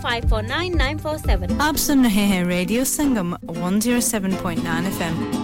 549 947. आप सुन रहे हैं रेडियो संगम 107.9 एफएम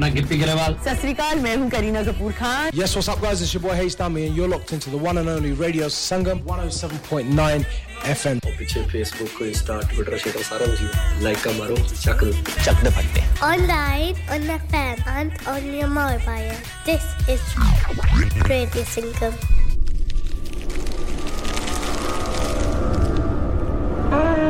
अपना गिप्पी गिलेवाल सत मैं हूँ Kareena Kapoor Khan Yes, what's up guys? It's your boy Hayes Dami and you're locked into the one and only Radio Sangam 107.9 FM. और पीछे फेसबुक को इंस्टा ट्विटर शेयर सारा कुछ लाइक का मारो चक चक दे फटते Online on the fan and on your mobile. This is Radio Sangam. Ah.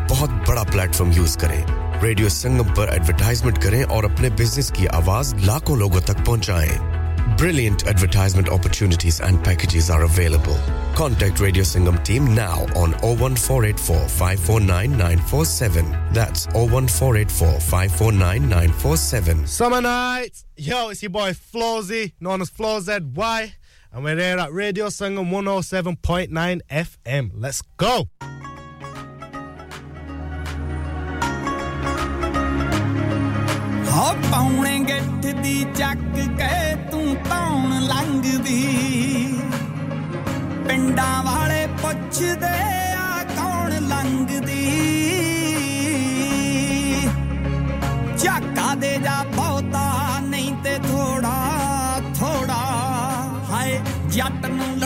बहुत बड़ा प्लेटफॉर्म यूज करें रेडियो संगम पर एडवर्टाइजमेंट करें और अपने बिजनेस की आवाज लाखों लोगों तक पहुंचाएं Brilliant advertisement opportunities and packages are available. Contact Radio Singham team now on 01484 549 947. That's 01484 549 947. Summer nights. Yo, it's your boy Flawzy, known as Flaw ZY. And we're here at Radio Sangam 107.9 FM. Let's go. ਹੋ ਪੌਣੇ ਗੱਠ ਦੀ ਚੱਕ ਕੇ ਤੂੰ ਤੌਣ ਲੰਘਦੀ? ਪਿੰਡਾਂ ਵਾਲੇ ਪੁੱਛਦੇ ਆ ਕੌਣ ਲੰਘਦੀ? ਝਾਕਾ ਦੇ ਜਾ ਬਹੁਤਾ, ਨਹੀਂ ਤੇ ਥੋੜਾ ਥੋੜਾ ਹਾਏ, ਜੱਟ ਨੂੰ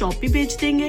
शॉप भी बेच देंगे।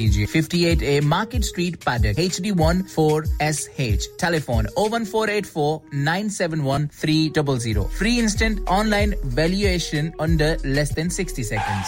58A Market Street, Paddock, HD14SH. Telephone 01484 971 Free instant online valuation under less than 60 seconds.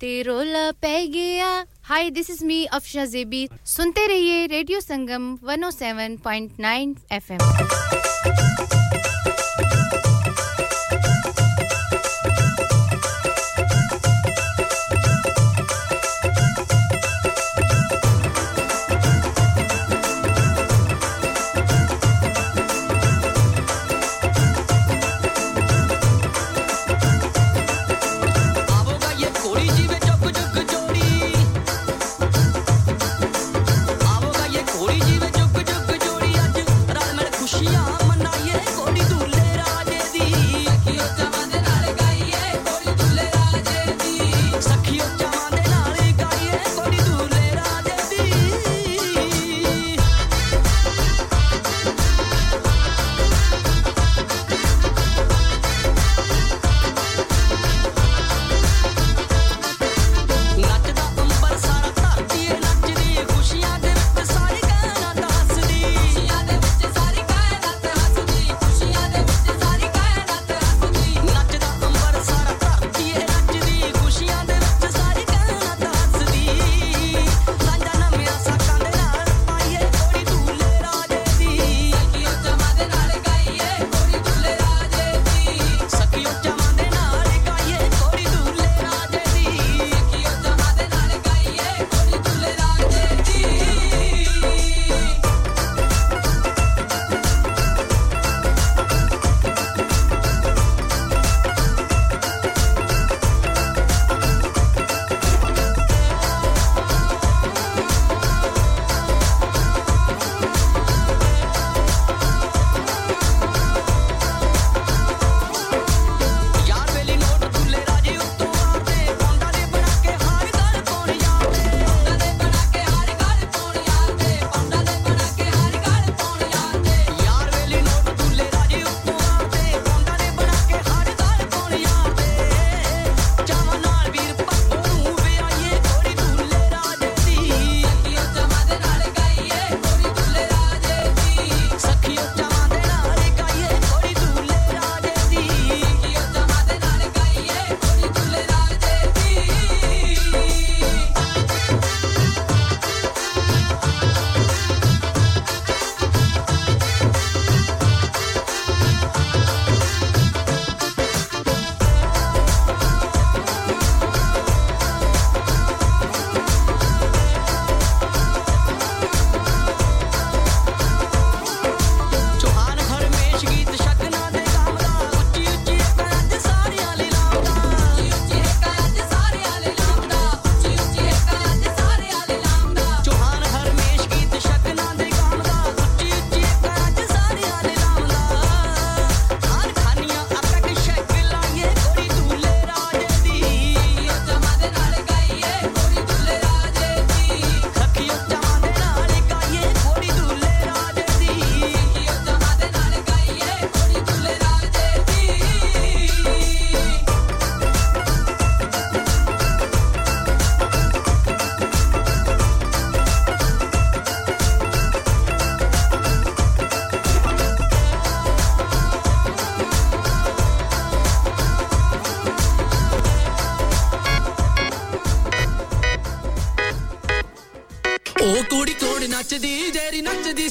रोला पै गया। Hi this is me Afsha JB सुनते रहिए रेडियो संगम 107.9 एफएम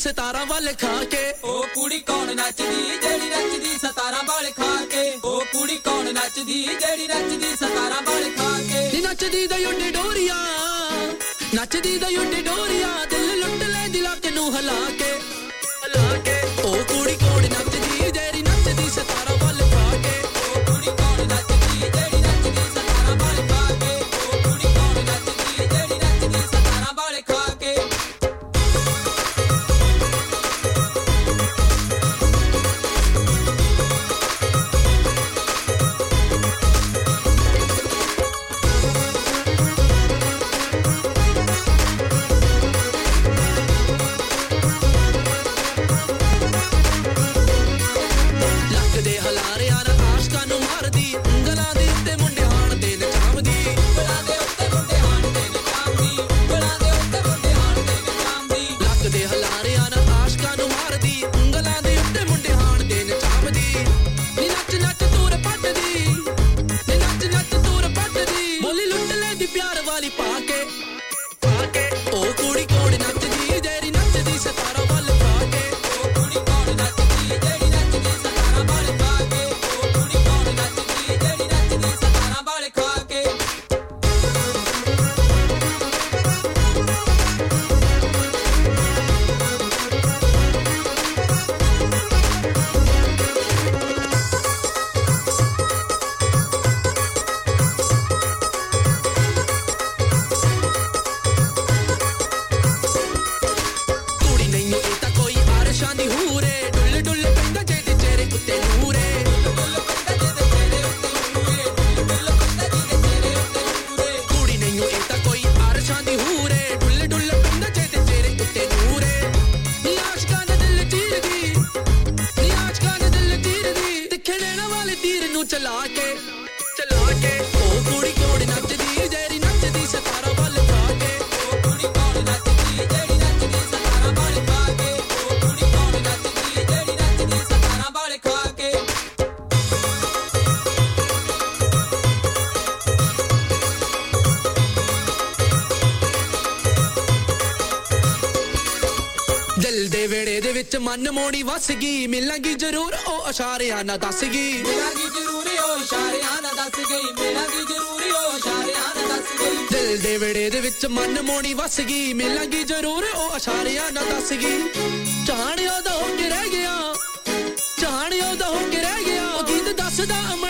ਸਤਾਰਾਂ ਵੱਲ ਖਾ ਕੇ। ਉਹ ਕੁੜੀ ਕੌਣ ਨੱਚਦੀ ਜਿਹੜੀ ਨੱਚਦੀ ਸਤਾਰਾਂ ਵੱਲ ਖਾ ਕੇ। ਉਹ ਕੁੜੀ ਕੌਣ ਨੱਚਦੀ ਜਿਹੜੀ ਨੱਚਦੀ ਸਤਾਰਾਂ ਵੱਲ ਖਾ ਕੇ। ਨੀ ਨੱਚਦੀ ਦਾ ਯੁੱਡ ਡੋਰੀਆਂ ਨੱਚਦੀ ਦਾ ਯੁੱਡ ਮਨ ਮੋੜੀ ਵਸ ਗਈ ਮਿਲਾਂਗੀ ਜ਼ਰੂਰ ਉਹ ਇਸ਼ਾਰਿਆਂ ਨਾਲ ਦੱਸ ਗਈ। ਮਿਲਾਂਗੀ ਜ਼ਰੂਰ ਉਹ ਇਸ਼ਾਰਿਆਂ ਨਾਲ ਦੱਸ ਗਈ ਮਿਲਾਂਗੀ ਜ਼ਰੂਰ ਉਹ ਇਸ਼ਾਰਿਆਂ ਨਾਲ ਦੱਸ ਗਈ। ਦਿਲ ਦੇ ਵਿੜੇ ਦੇ ਵਿੱਚ ਮਨ ਮੋੜੀ ਵਸ ਗਈ ਮਿਲਾਂਗੀ ਜ਼ਰੂਰ ਉਹ ਇਸ਼ਾਰਿਆਂ ਨਾਲ ਦੱਸ ਗਈ। ਚਾਹਣਿਓ ਦਾ ਹੋ ਕੇ ਰਹਿ ਗਿਆ ਚਾਹਣਿਓ ਦਾ ਹੋ ਕੇ ਰਹਿ ਗਿਆ। ਉਹ ਗੀਤ ਦੱਸਦਾ ਅਮਰ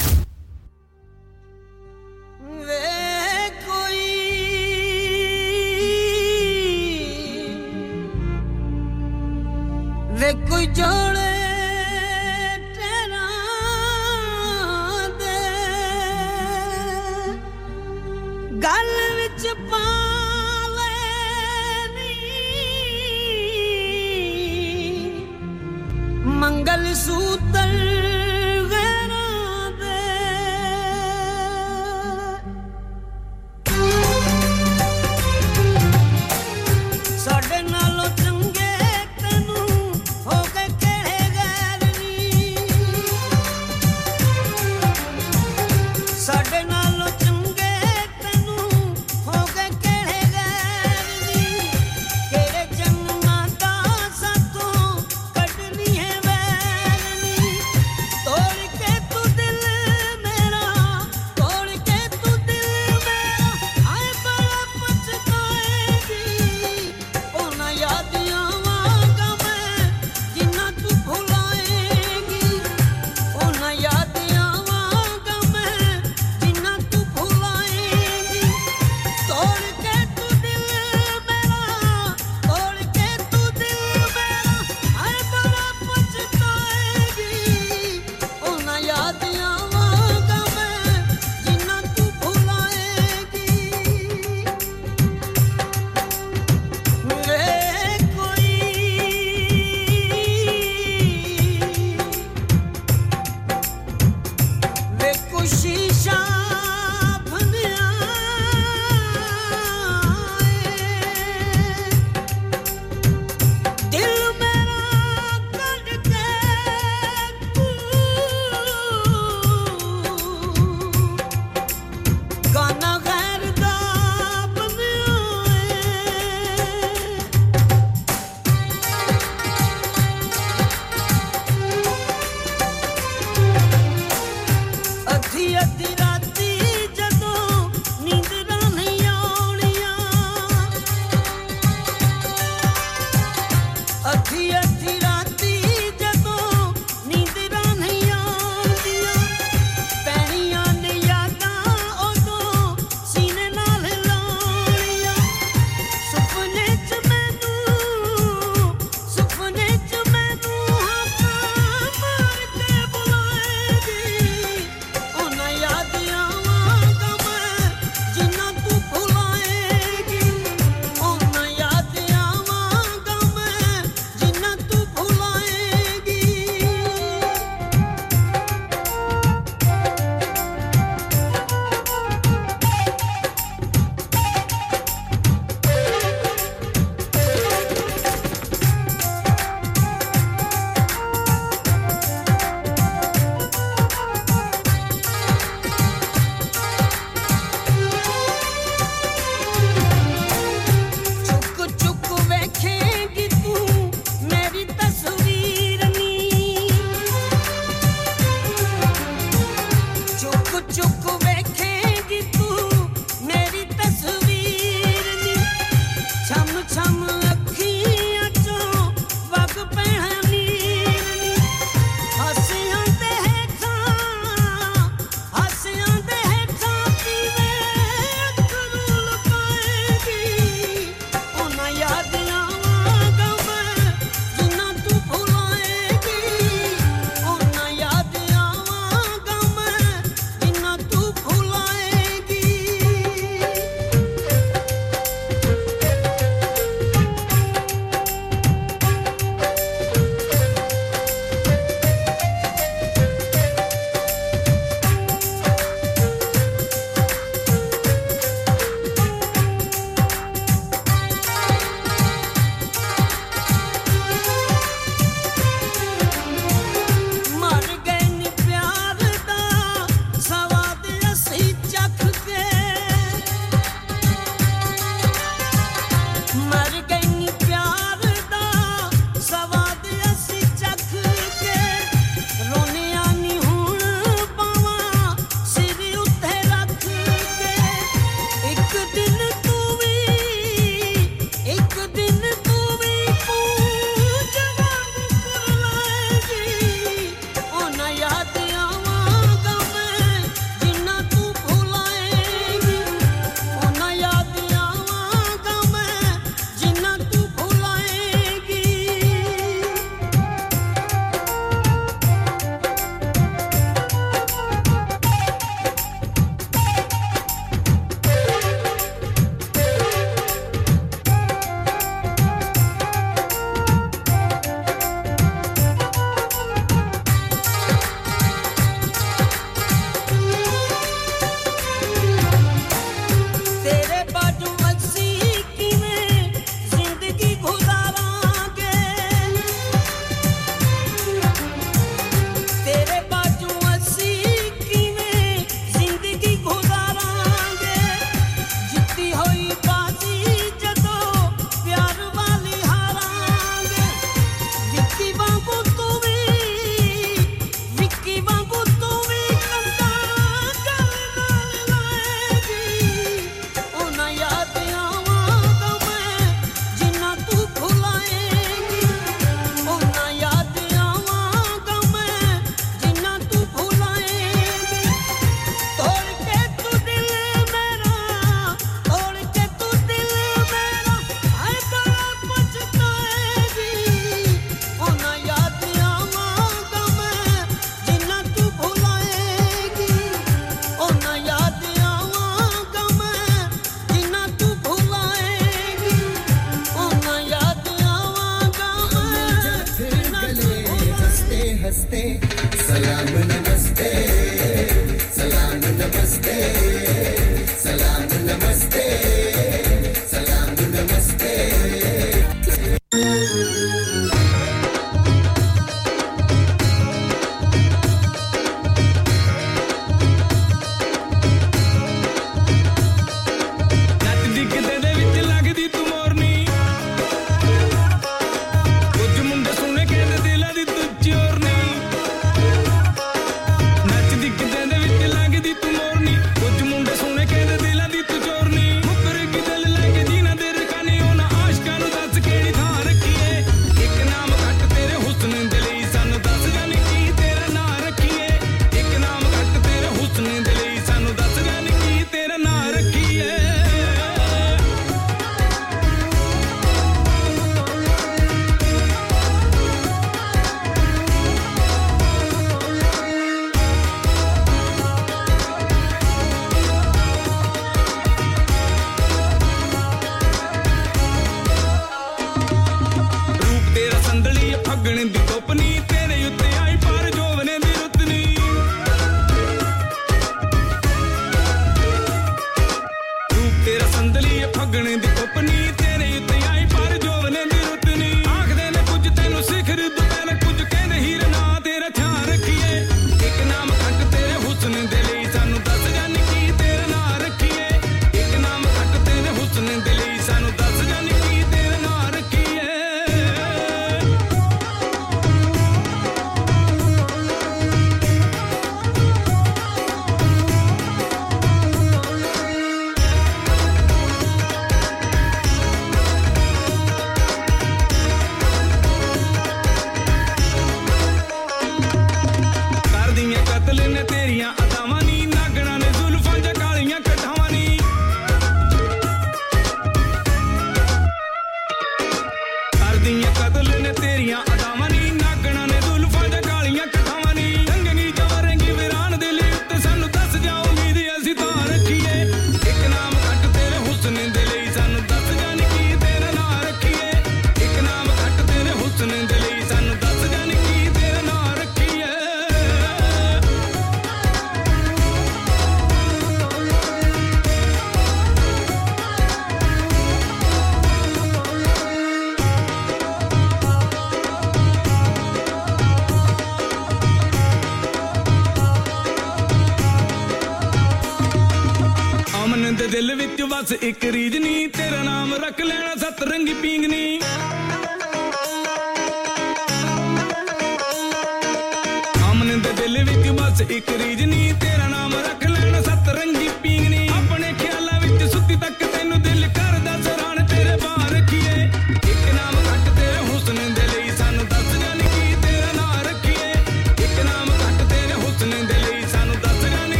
ze ik.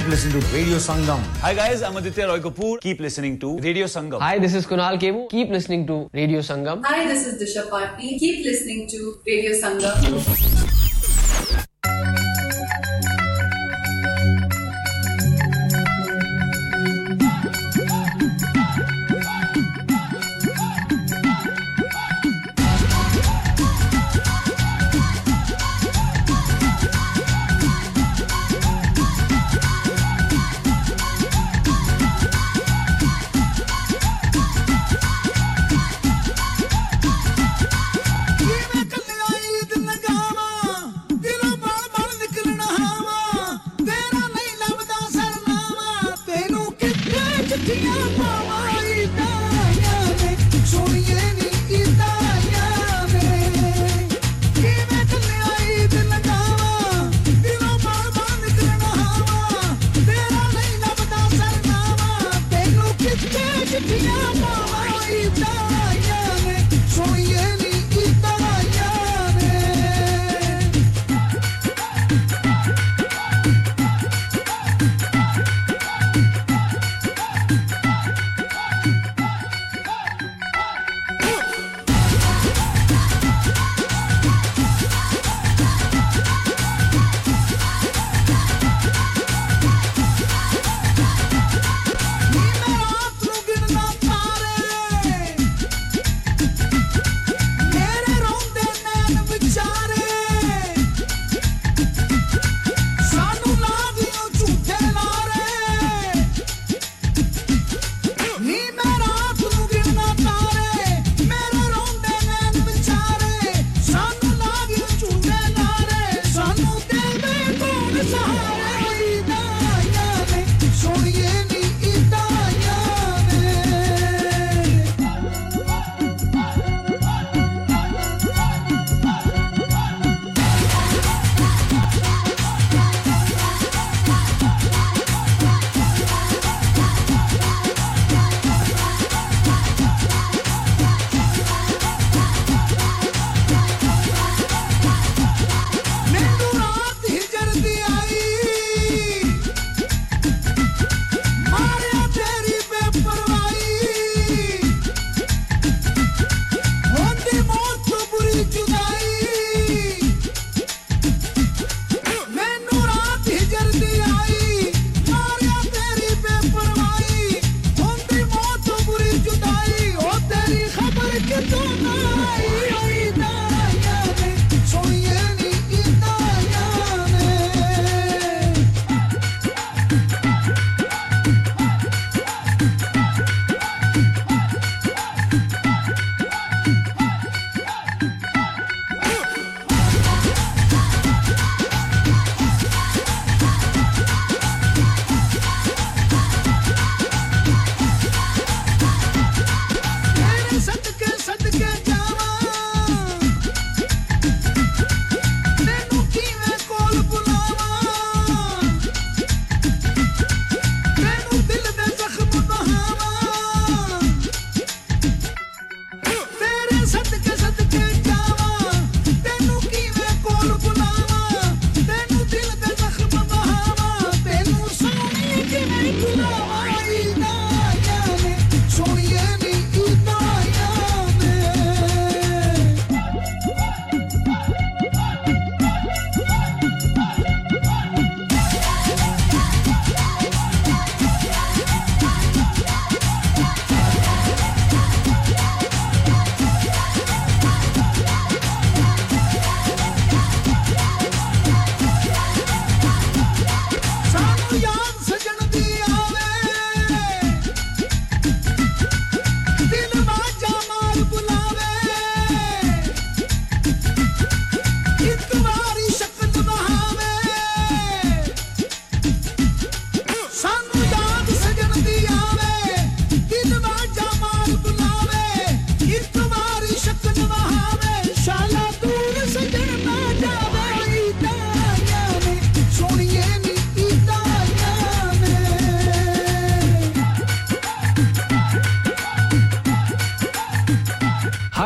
Keep listening to Radio Sangam. Hi guys, I'm Aditya Roy Kapoor. Keep listening to Radio Sangam. Hi, this is Kunal Kebu. Keep listening to Radio Sangam. Hi, this is Disha Parthi. Keep listening to Radio Sangam.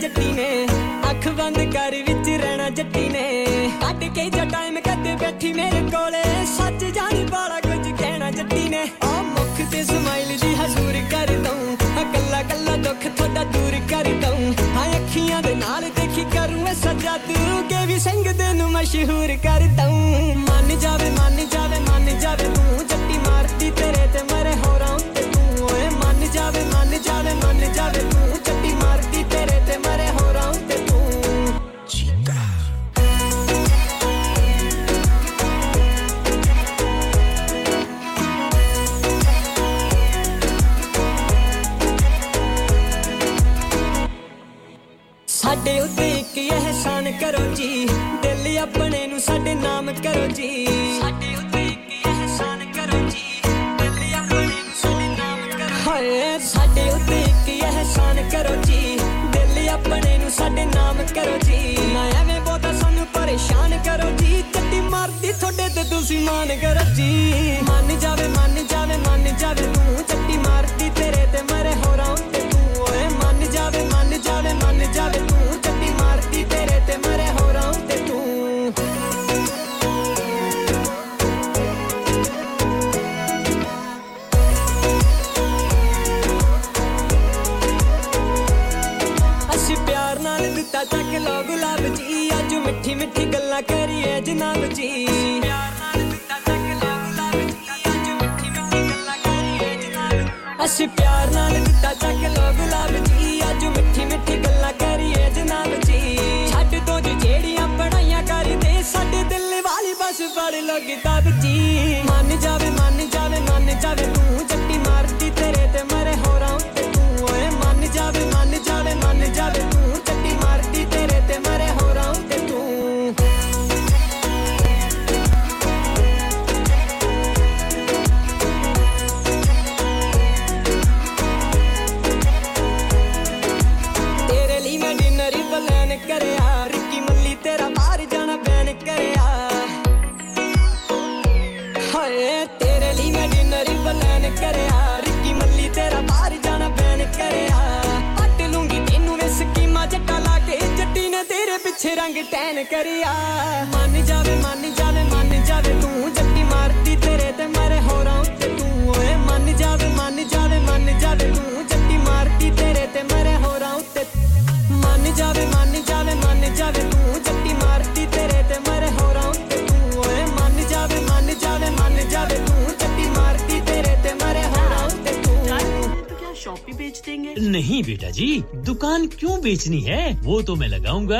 ਜੱਟੀ ਨੇ ਅੱਖ ਬੰਦ ਕਰ ਵਿੱਚ ਰਹਿਣਾ ਜੱਟੀ ਨੇ ਕੱਢ ਕੇ ਜੋ ਟਾਈਮ ਕਦੇ ਬੈਠੀ ਮੇਰੇ ਕੋਲੇ ਸੱਚ ਜਾਣੀ ਬਾਲਾ ਕੁਝ ਕਹਿਣਾ ਜੱਟੀ ਨੇ ਆ ਮੁਖ ਤੇ ਸਮਾਈਲ ਦੀ ਹਜ਼ੂਰ ਕਰ ਦਊਂ ਆ ਕੱਲਾ ਕੱਲਾ ਦੁੱਖ ਤੁਹਾਡਾ ਦੂਰ ਕਰ ਦਊਂ ਹਾਂ ਅੱਖੀਆਂ ਦੇ ਨਾਲ ਦੇਖੀ ਕਰੂੰ ਇਹ ਸਜਾ ਤੂੰ ਕੇ ਵੀ ਸੰਗ ਦੇ ਨੂੰ ਮਸ਼ਹੂਰ ਕਰ ਦਊਂ ਮੰਨ ਜਾਵੇ ਮੰਨ ਜਾਵੇ ਮੰਨ ਜਾਵੇ ਕਰੋ ਜੀ। ਦਿਲ ਆਪਣੇ ਨੂੰ ਸਾਡੇ ਨਾਮ ਕਰੋ ਜੀ। ਸਾਡੇ ਉੱਤੇ ਇੱਕ ਅਹਿਸਾਨ ਕਰੋ ਜੀ। ਦਿਲ ਆਪਣੇ ਨੂੰ ਸਾਡੇ ਨਾਮ ਕਰੋ ਹਾਏ। ਸਾਡੇ ਉੱਤੇ ਇੱਕ ਅਹਿਸਾਨ ਕਰੋ ਜੀ। ਦਿਲ ਆਪਣੇ ਨੂੰ ਸਾਡੇ ਨਾਮ ਕਰੋ ਜੀ। ਨਾ ਐਵੇਂ ਬਹੁਤਾ ਸਾਨੂੰ ਪਰੇਸ਼ਾਨ ਕਰੋ ਜੀ। ਚੱਟੀ ਮਾਰਦੀ ਤੁਹਾਡੇ ਤੇ ਤੁਸੀਂ ਮਾਨ ਕਰੋ ਜੀ। ਮੰਨ बेचनी है वो तो मैं लगाऊँगा।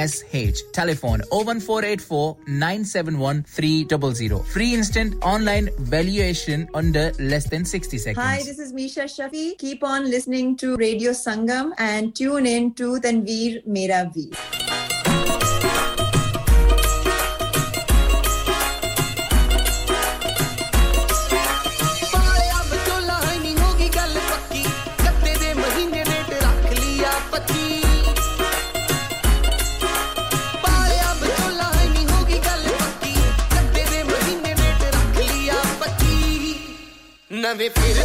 SH. Telephone 01484 971 Free instant online valuation under less than 60 seconds. Hi, this is Misha Shafi. Keep on listening to Radio Sangam and tune in to Tanveer Mera Veer. ਨਵੇਂ ਫਿਰ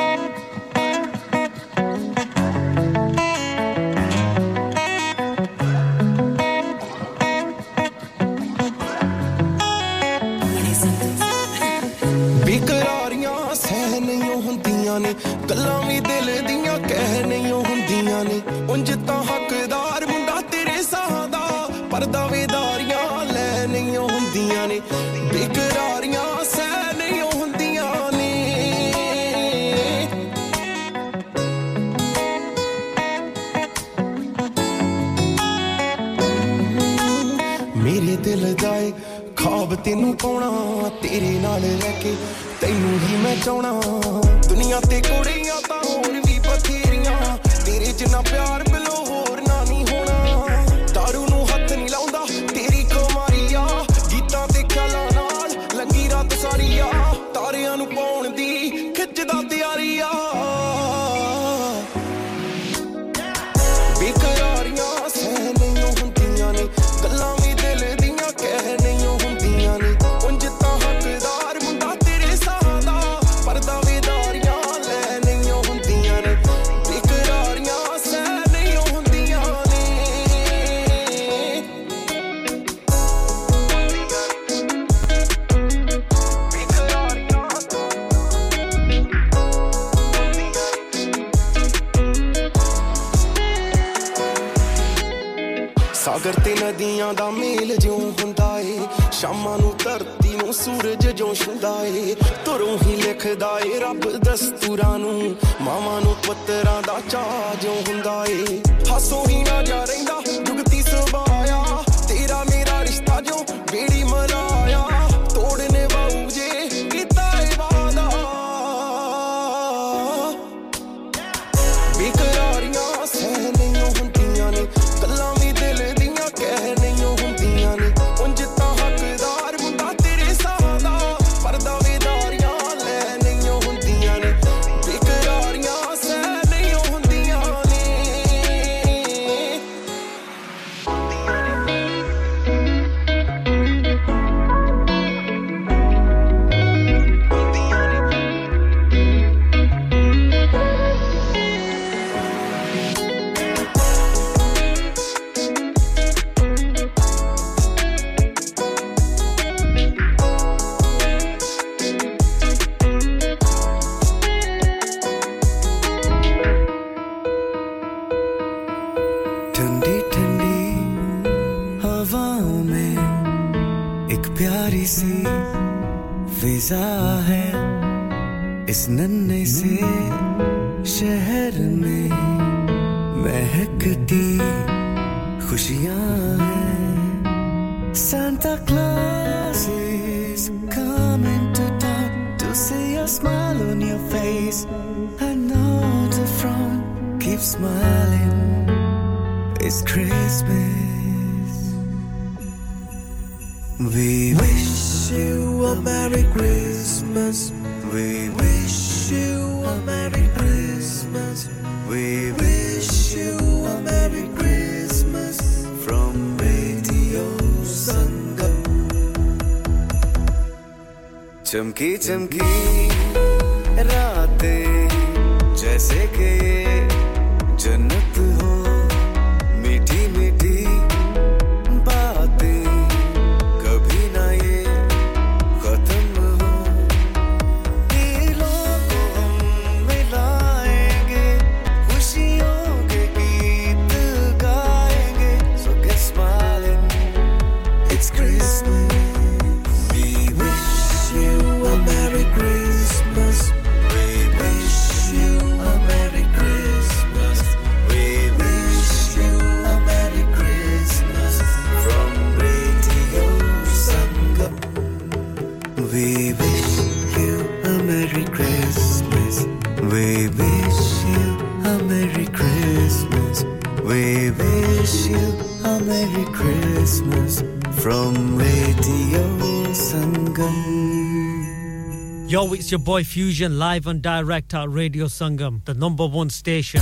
ਤੈਨੂੰ ਪਾਉਣਾ, ਤੇਰੇ ਨਾਲ ਰਹਿ ਕੇ ਤੈਨੂੰ ਹੀ ਮੈਂ ਚਾਹਣਾ ਦੁਨੀਆ ਤੇ ਕੁੜੀਆਂ ਤਾਂ ਹੁਣ ਵੀ ਬਥੇਰੀਆਂ, ਤੇਰੇ ਜਿੰਨਾ ਪਿਆਰ ਸੂਰਜ ਜਿਉਂ ਛੁੰਦਾ ਏ ਤੁਰੋਂ ਹੀ ਲਿਖਦਾ ਏ ਰੱਬ ਦਸਤੂਰਾਂ ਨੂੰ। ਮਾਵਾਂ ਨੂੰ ਪੁੱਤਰਾਂ ਦਾ ਚਾਹ ਜਿਉਂ ਹੁੰਦਾ ਏ। ਹਾਸੋਂ ਹੀ ਨਾ ਜਾ ਰਹਿੰਦਾ। इस नन्हे से शहर में महकती खुशियां हैं Santa Claus is coming to town to see a smile on your face. I know the front keeps smiling. It's Christmas. We wish you a Merry Christmas. चमकी चमकी your boy Fusion live and direct at Radio Sangam, the number one station.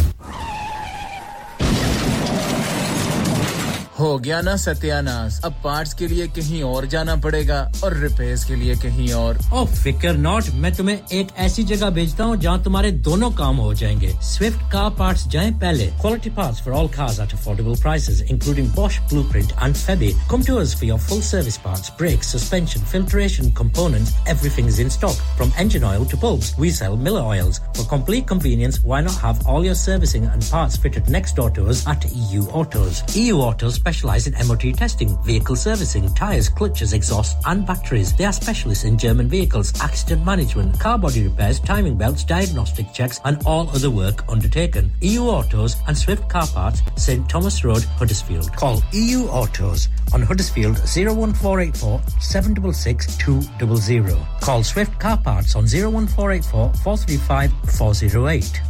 हो गया ना सत्यानाश। अब parts के लिए कहीं और जाना पड़ेगा और रिपेयर्स के लिए कहीं और। ओ फिकर नॉट मैं तुम्हें एक ऐसी जगह भेजता हूँ जहाँ तुम्हारे दोनों काम हो जाएँगे। स्विफ्ट कार पार्ट जाए पहले। Quality part for all cars at affordable price including Bosch blue print and Febi come to us for your full service part brake suspension filtration component everything is in stock from engine oil to bulb we sell Miller oils complete convenience why not have all your servicing and parts fitted next door to us at EU Autos EU Autos specialize in MOT testing, vehicle servicing, tires, clutches, exhausts, and batteries. They are specialists in German vehicles, accident management, car body repairs, timing belts, diagnostic checks, and all other work undertaken. EU Autos and Swift Car Parts, St Thomas Road, Huddersfield. Call EU Autos on Huddersfield 01484 766 200. Call Swift Car Parts on 01484 435 408.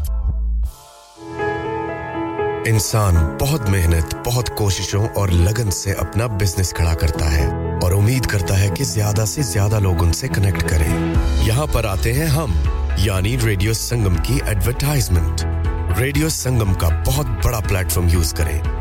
इंसान बहुत मेहनत, बहुत कोशिशों और लगन से अपना business खड़ा करता है और उम्मीद करता है कि ज़्यादा से ज़्यादा लोग उनसे कनेक्ट करें यहाँ पर आते हैं हम, यानी रेडियो संगम की एडवर्टाइजमेंट रेडियो संगम का बहुत बड़ा प्लेटफॉर्म यूज़ करें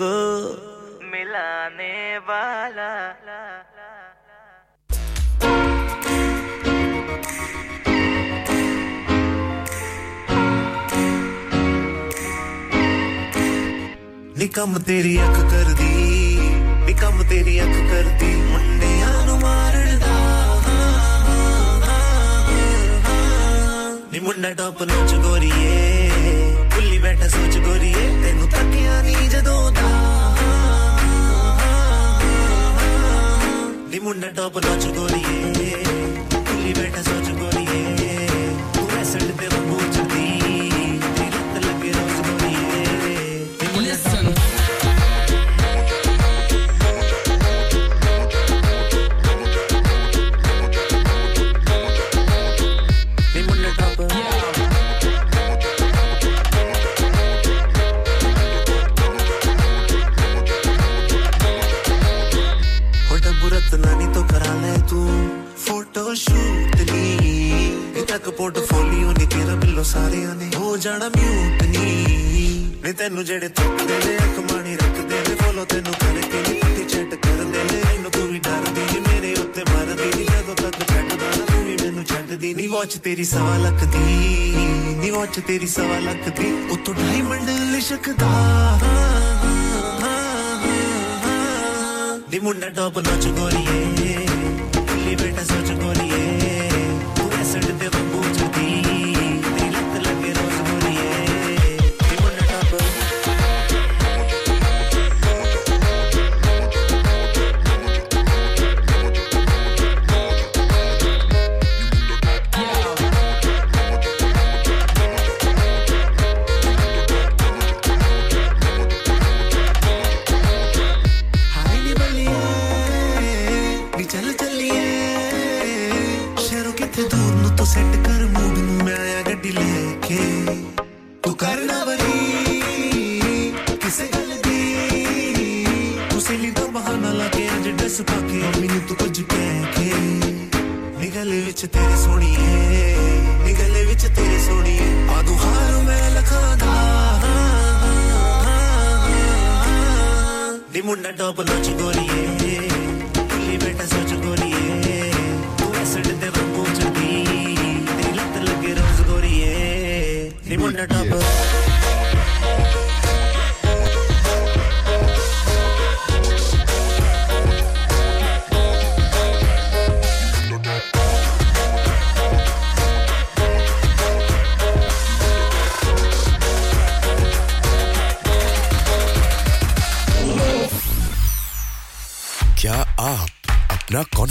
को मिलाने वाला। निकम तेरी अख कर दी निकम तेरी अख कर दी मुंडिया नु मुंडा टॉप नच गोरिए भुल्ली बैठा सोच गोरिए तेन तकिया नी जदों ముండ టోపు నోచుకొని పిల్లి బెట్ట సోచుకొని ਨੇ ਸਾਰਿਆਂ ਨੇ। ਹੋ ਜਾਣਾ ਮਿਊਟ ਨੀ। ਨੇ ਤੈਨੂੰ ਜਿਹੜੇ ਤੱਕਦੇ ਨੇ, ਅੱਖ ਰੱਖਦੇ ਨੇ ਫੋਲੋ ਤੈਨੂੰ ਕਰਕੇ ਨੀ ਪੱਟੀ ਚੈਟ ਕਰਦੇ ਨੇ। ਇਹਨੂੰ ਤੂੰ ਵੀ ਡਰਦੀ ਨੀ, ਮੇਰੇ ਉੱਤੇ ਮਰਦੀ ਨੀ। ਜਦੋਂ ਤੱਕ ਛੱਡਦਾ ਨਾ ਤੂੰ ਵੀ ਮੈਨੂੰ ਛੱਡਦੀ ਨੀ। ਵਾਚ ਤੇਰੀ ਸਵਾ ਲੱਖ ਦੀ ਨੀ ਵਾਚ ਤੇਰੀ ਸਵਾ ਲੱਖ ਦੀ ਉਤੋਂ ਡਾਇਮੰਡ ਲਿਸ਼ਕਦਾ ਨੀ ਮੁੰਡਾ ਟੌਪ ਨੋਚ ਗੋਰੀਏ। ਦਿੱਲੀ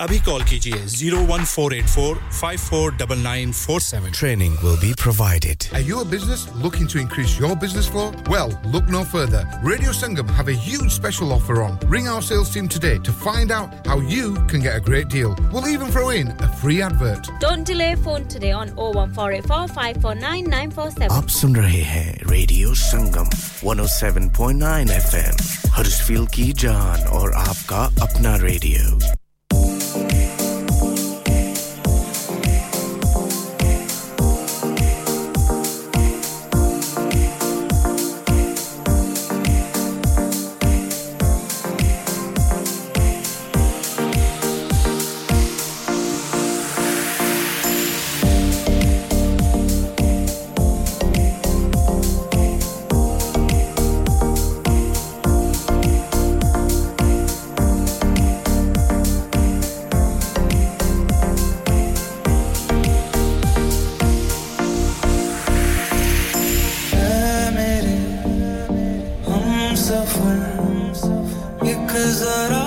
अभी कॉल कीजिए 01484 549947 Training will be provided. Are you a business looking to increase your business flow? Well, look no further. Radio Sangam have a huge special offer on. Ring our sales team today to find out how you can get a great deal. We'll even throw in a free advert. Don't delay phone today on 01484 549 947. आप सुन रहे हैं radio Sangam 107.9 FM Huddersfield की जान और आपका अपना radio because I don't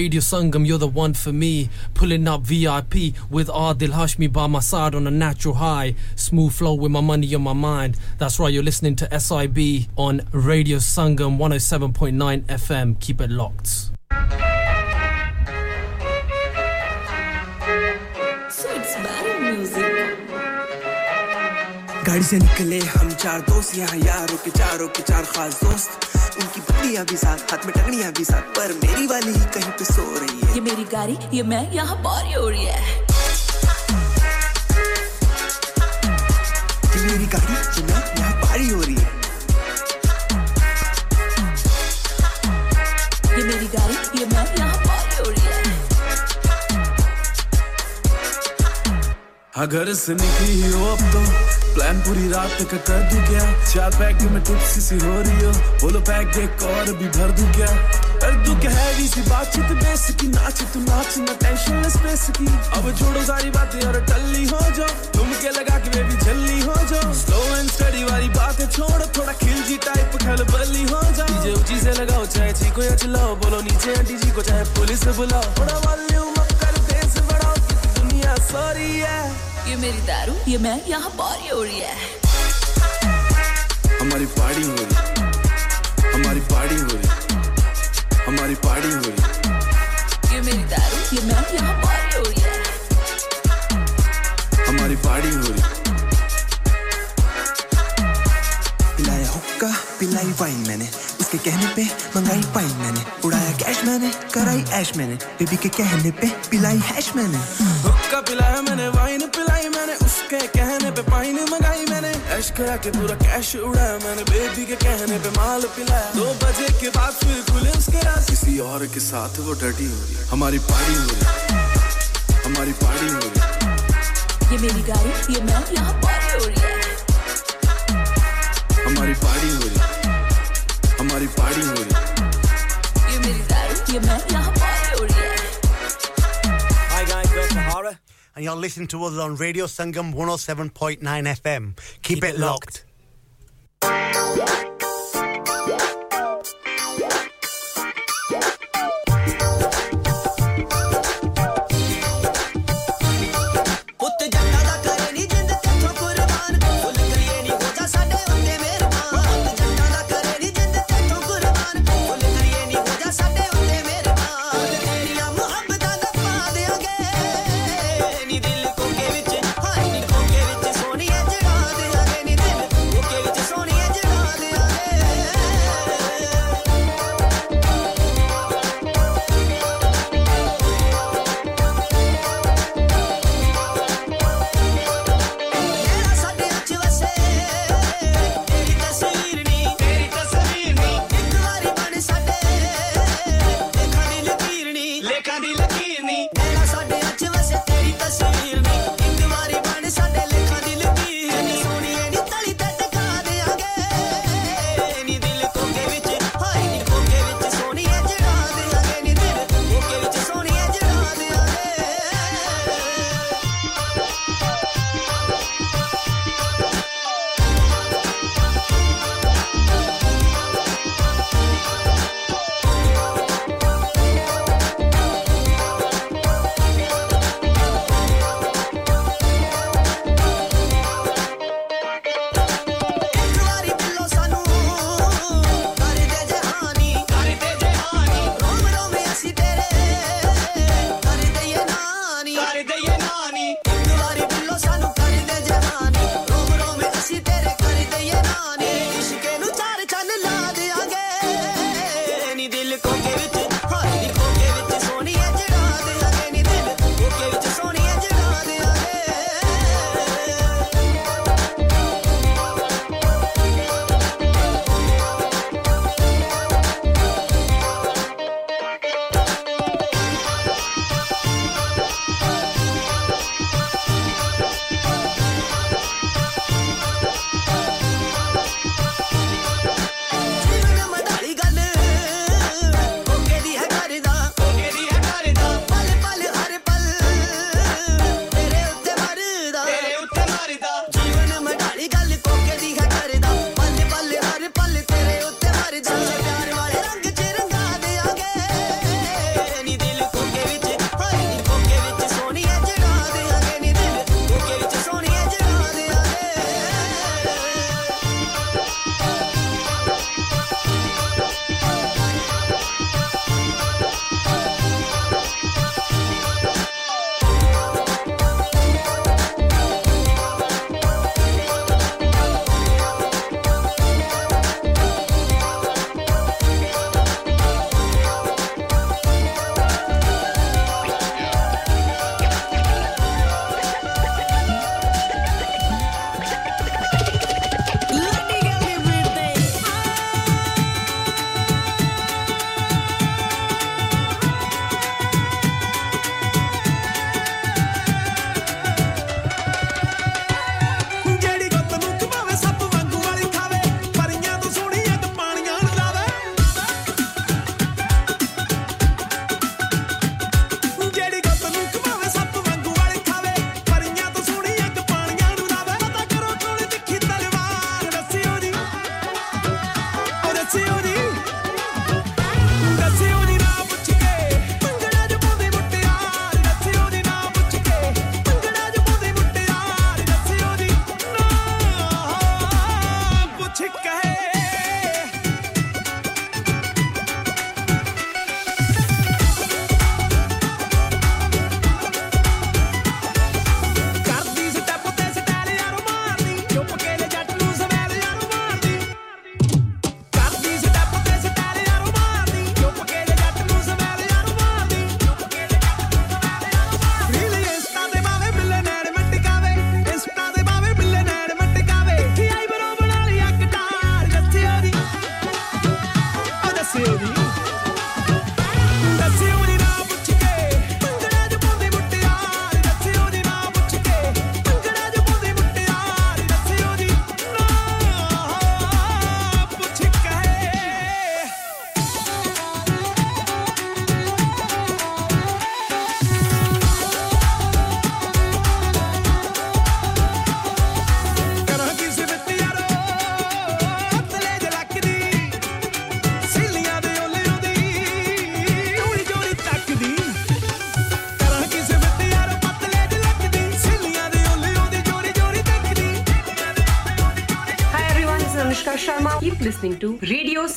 Radio Sangam, you're the one for me. Pulling up VIP with Adil Hashmi by my side on a natural high. Smooth flow with my money on my mind. That's right, you're listening to SIB on Radio Sangam 107.9 FM. Keep it locked. गाड़ी से निकले हम चार दोस्त यहाँ यारों के चारों के चार खास दोस्त उनकी बत्तियाँ भी साथ, हाथ में टंगड़ियाँ भी साथ, पर मेरी वाली ही कहीं पे सो रही है। ये मेरी गाड़ी, ये मैं यहाँ बारी हो रही है। अगर से निकली हो अब तो। प्लान पूरी रात तक कर दूँ क्या? चार पैक में टिप्सी सी हो रही हो। बोलो पैक देख और भी भर दूँ क्या? कर दूँ क्या हैवी सी बातचीत? बेस की नाच तू नाच ना टेंशन स्पेस की। अब छोड़ो सारी बातें और टल्ली हो जाओ तुम के लगा के बेबी जल्दी हो जाओ स्लो एंड स्टडी वाली बातें छोड़ो, थोड़ा खिलजी टाइप खलबली हो जाओ डीजे ऊँची से लगाओ, चाहे चीको या चिल्लाओ। बोलो नीचे आंटी जी को, चाहे पुलिस बुलाओ। थोड़ा वॉल्यूम अप कर बेस बढ़ाओ। दुनिया सॉरी है। ये मेरी दारू ये मैं यहाँ बारी हो रही है। हमारी पार्टी हो रही हमारी पार्टी हो रही हमारी पार्टी हो रही ये मेरी दारू ये मैं यहाँ बारी हो रही है। हमारी पार्टी हो रही पिलाया हुक्का पिलाई वाइन मैंने। उसके कहने पे मंगाई पाइन मैंने। उड़ाया कैश मैंने कराई ऐश मैंने। बेबी के कहने पे पिलाई हैश मैंने। हुक्का पिलाया मैंने वाइन पिलाई मैंने उसके कहने पे पाइन मंगाई मैंने। ऐश करा के पूरा कैश उड़ाया मैंने बेबी के कहने पे माल पिलाया दो बजे के बाद फिर खुले उसके राज। किसी और के साथ वो डटी हो रही हमारी पार्टी हो रही हमारी पार्टी हो रही ये मेरी गाड़ी ये मैं यहाँ बारी हो रही है। हमारी पार्टी हो रही हमारी पार्टी हो रही ये मेरी दारू ये मैं यहाँ बारी हो रही है। And you're listening to us on Radio Sangam 107.9 FM. Keep, it locked. ਉੱਤੇ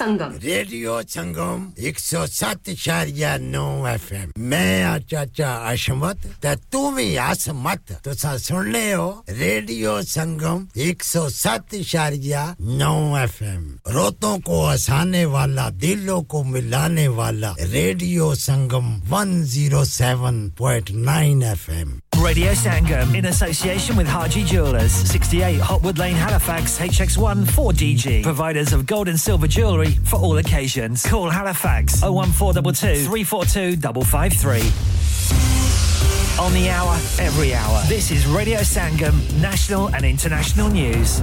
Sangam. Radio Sangam 107.9 FM. मैं आ चाचा अशमत ते तू भी असमत तुसा सुनने हो रेडियो संगम 107.9 एफएम। रोतों को हंसाने वाला, दिलों को मिलाने वाला Radio Sangam 107.9 FM. Radio Sangam in association with Haji Jewelers, 68 Hotwood Lane, Halifax, HX1 4DG. Providers of gold and silver jewellery for all occasions. Call Halifax 01422 342 553. On the hour, every hour. This is Radio Sangam, national and international news.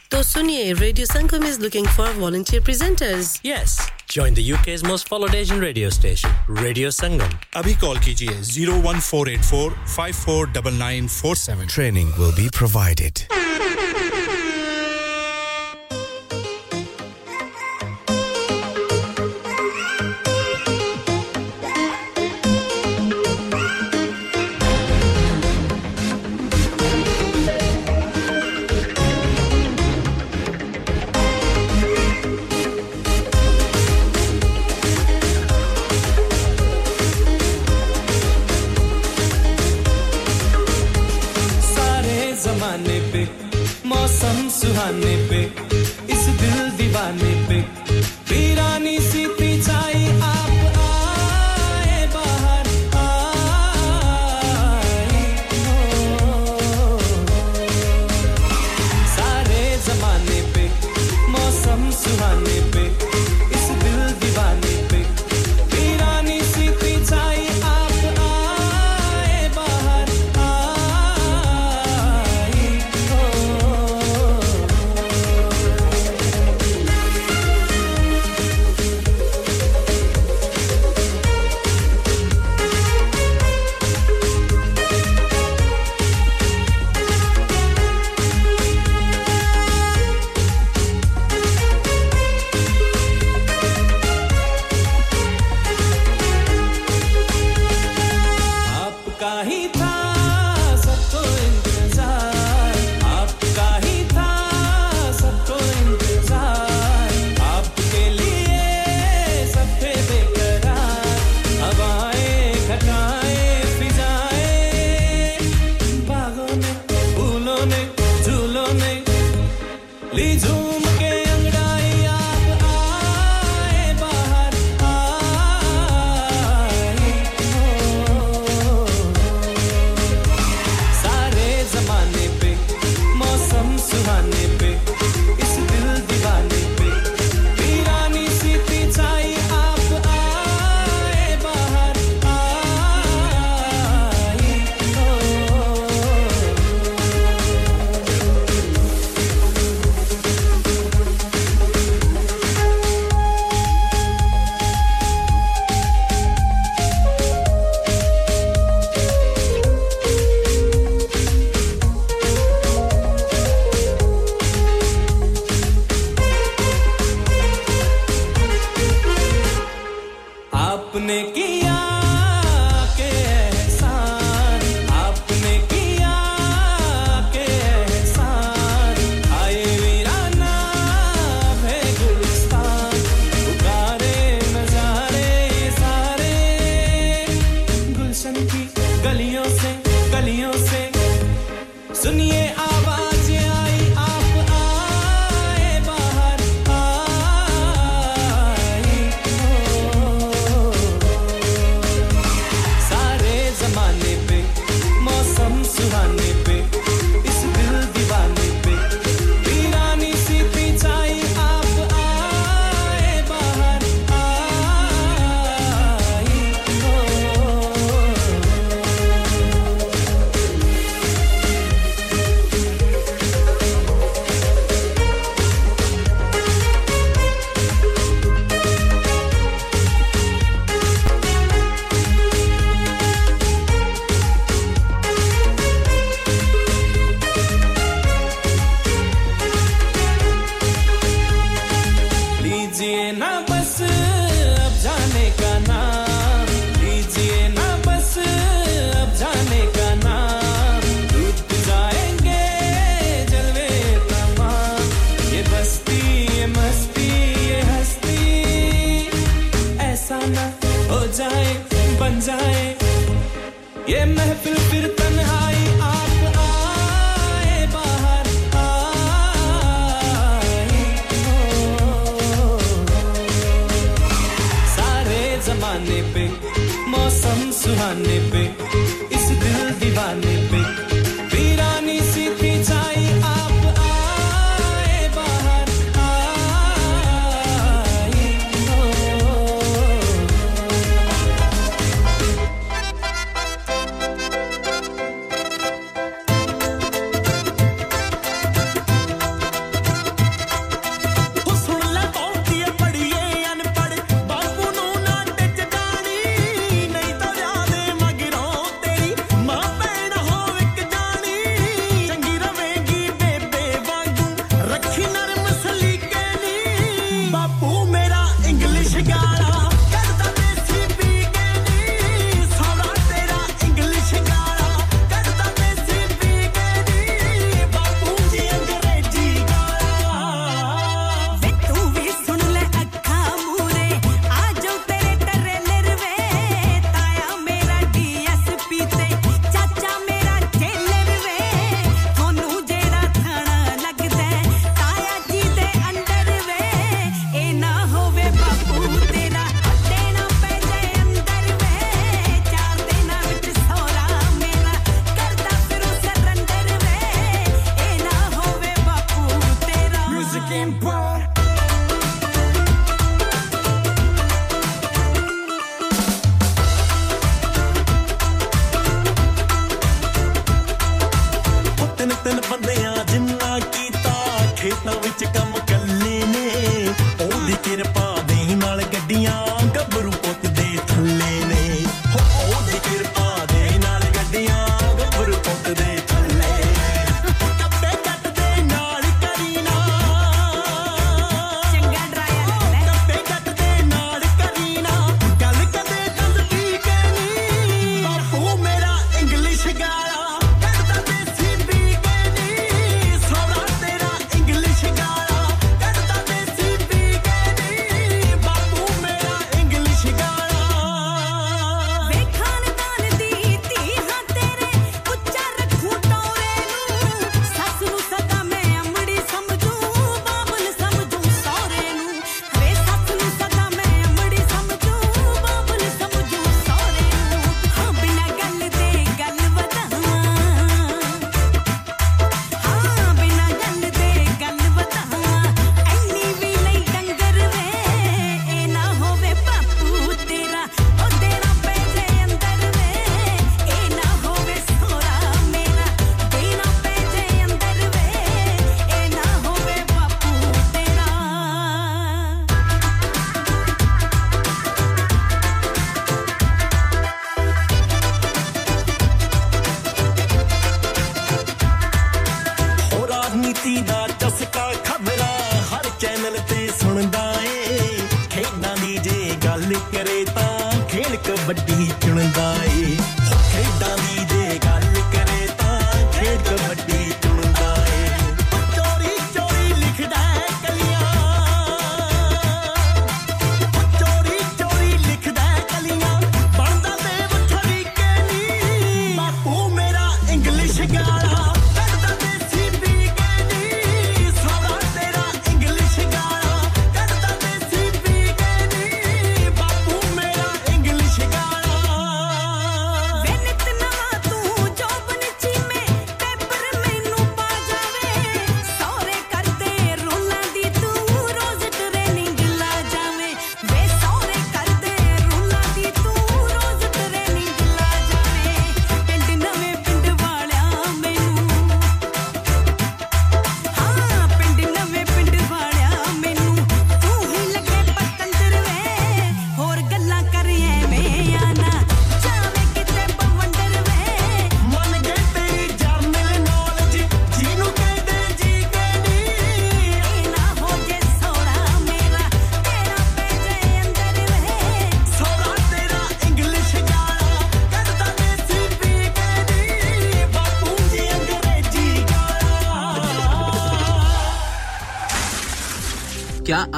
तो सुनिए radio Sangam is looking for volunteer presenters Yes, join the UK's most followed Asian radio station, Radio Sangam. अभी call कीजिए 01484 549947. Training will be provided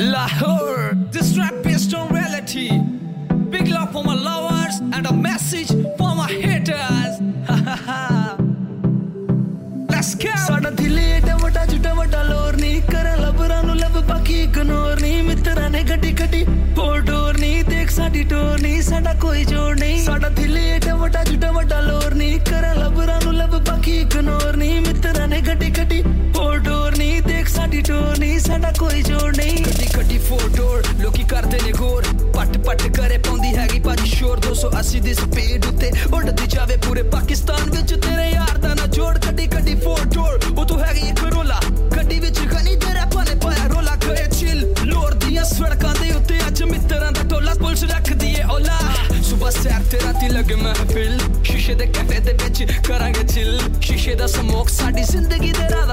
La smoke ਸਾਡੀ ਜ਼ਿੰਦਗੀ ਦੇ ਰਾਹ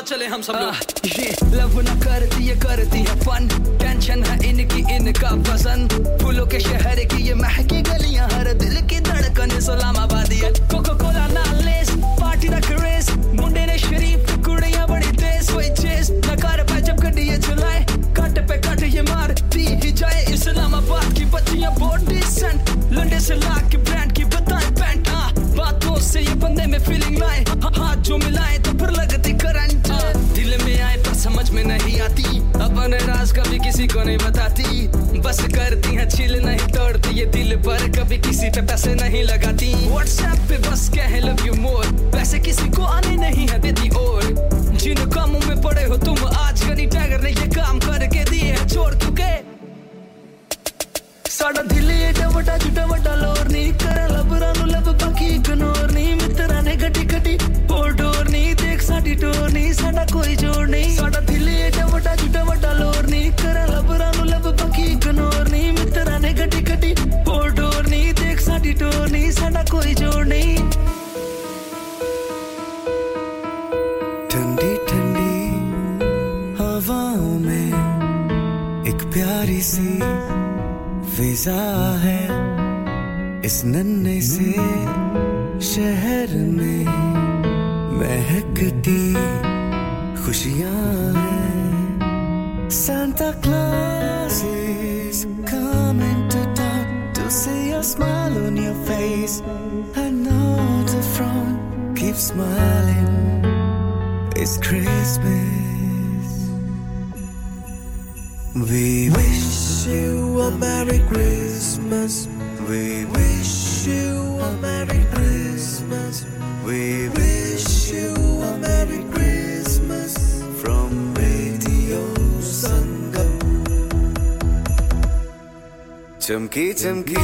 साथ चले हम सब लोग। ये लव करती है करती है फन टेंशन है इनकी इनका पसंद। फूलों के शहर की ये महकी गलियाँ हर दिल की धड़कन सलामाबाद से नहीं लगा victim guilt.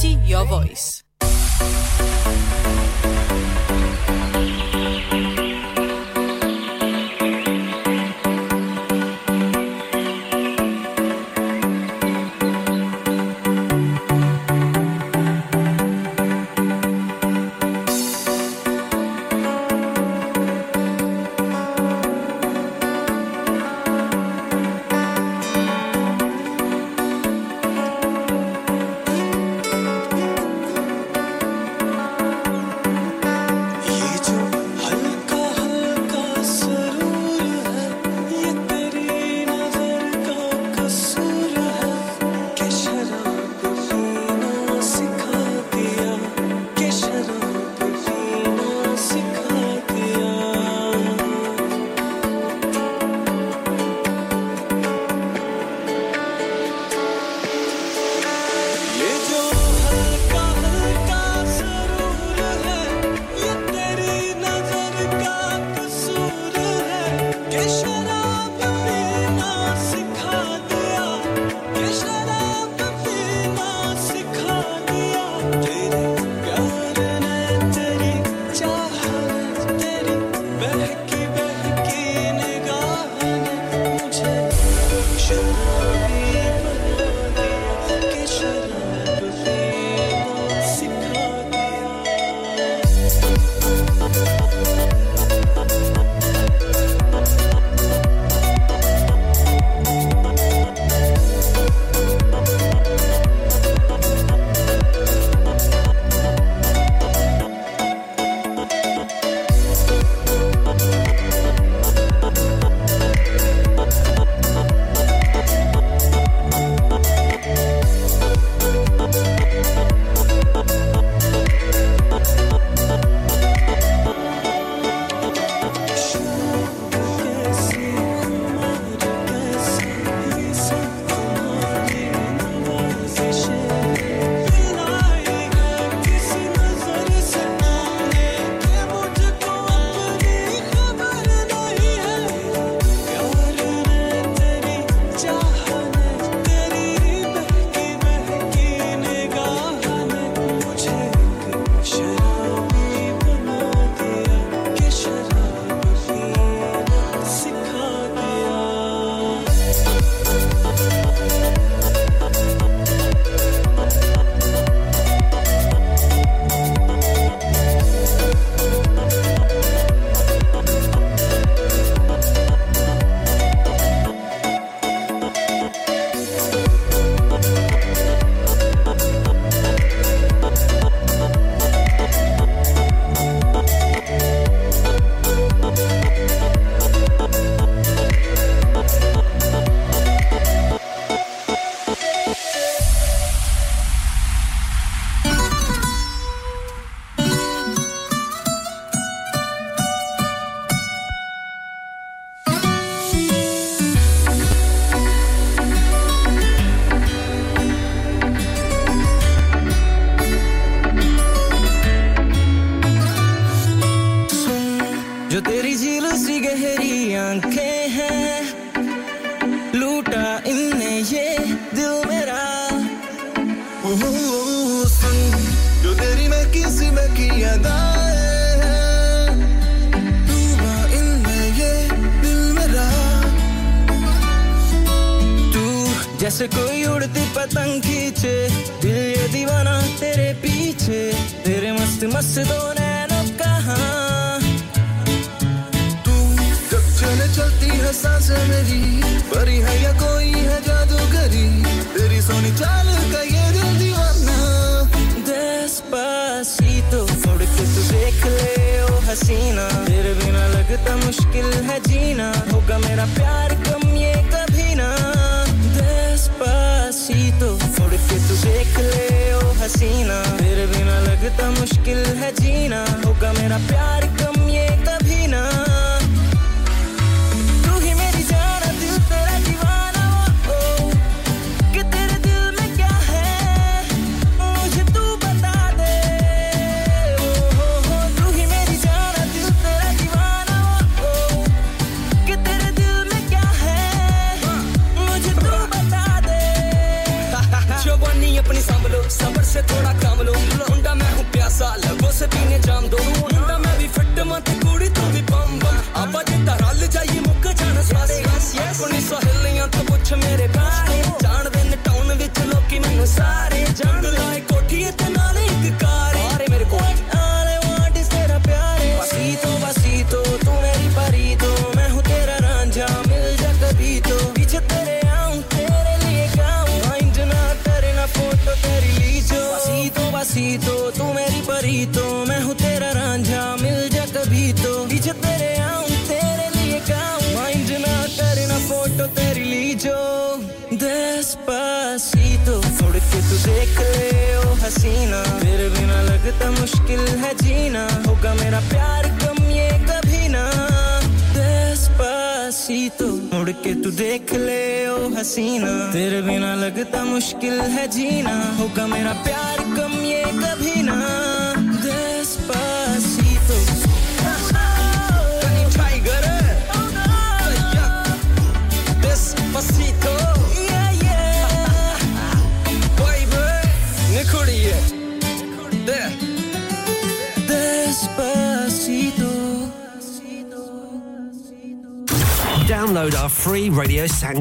beauty, your voice.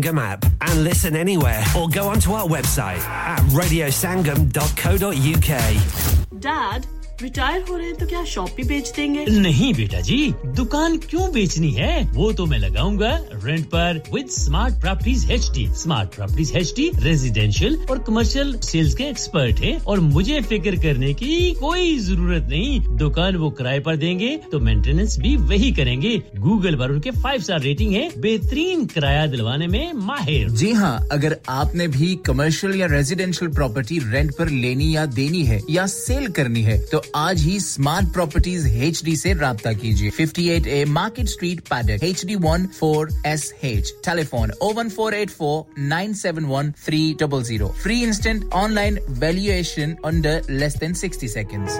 Sangam app and listen anywhere or go onto our website at radiosangam.co.uk. Dad retire हो रहे हैं तो क्या शॉप भी बेच देंगे? नहीं बेटा जी दुकान क्यों बेचनी है? वो तो मैं लगाऊँगा रेंट पर with Smart Properties HD Smart Properties HD residential और कमर्शियल सेल्स के एक्सपर्ट हैं और मुझे फ़िक्र करने की कोई ज़रूरत नहीं। दुकान वो किराए पर देंगे तो मेंटेनेंस भी वही करेंगे। गूगल पर उनके फाइव स्टार रेटिंग है बेहतरीन किराया दिलवाने में माहिर। जी हाँ अगर आपने भी कमर्शियल या रेजिडेंशियल प्रॉपर्टी रेंट पर लेनी या देनी है या सेल करनी है तो आज ही स्मार्ट प्रॉपर्टीज़ एच डी ऐसी रब्ता कीजिए। 58 A Market Street Paddock H D one four S H telephone O one four eight four nine seven one three double zero free instant online valuation under less than sixty seconds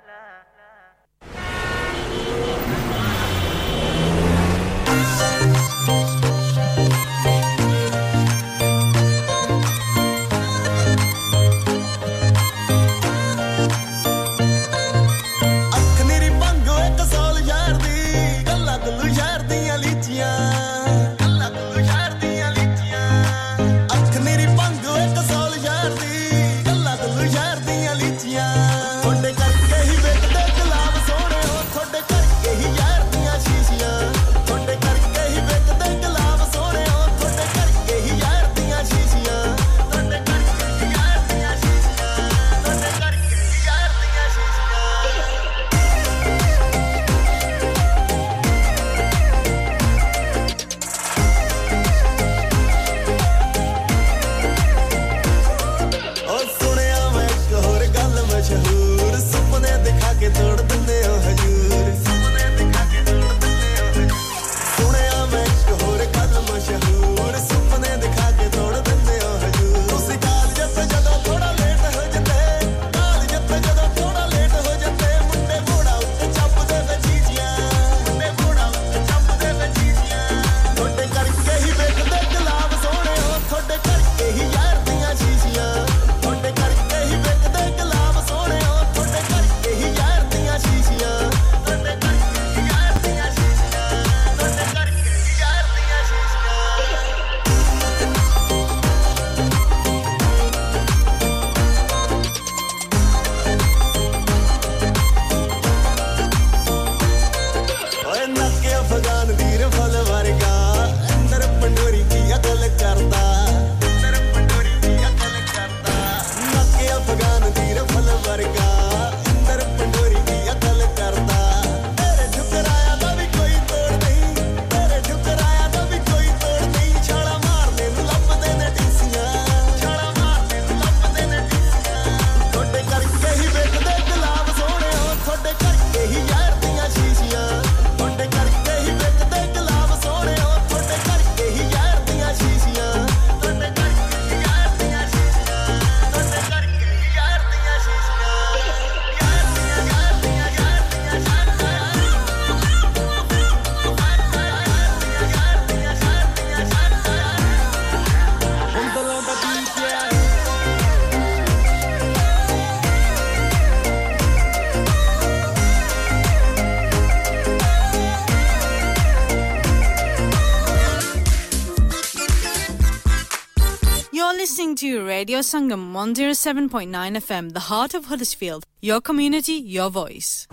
Radio Sangam 107.9 FM, the heart of Huddersfield. Your community, your voice.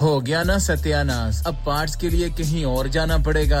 हो गया ना सत्यानाश अब parts के लिए कहीं और जाना पड़ेगा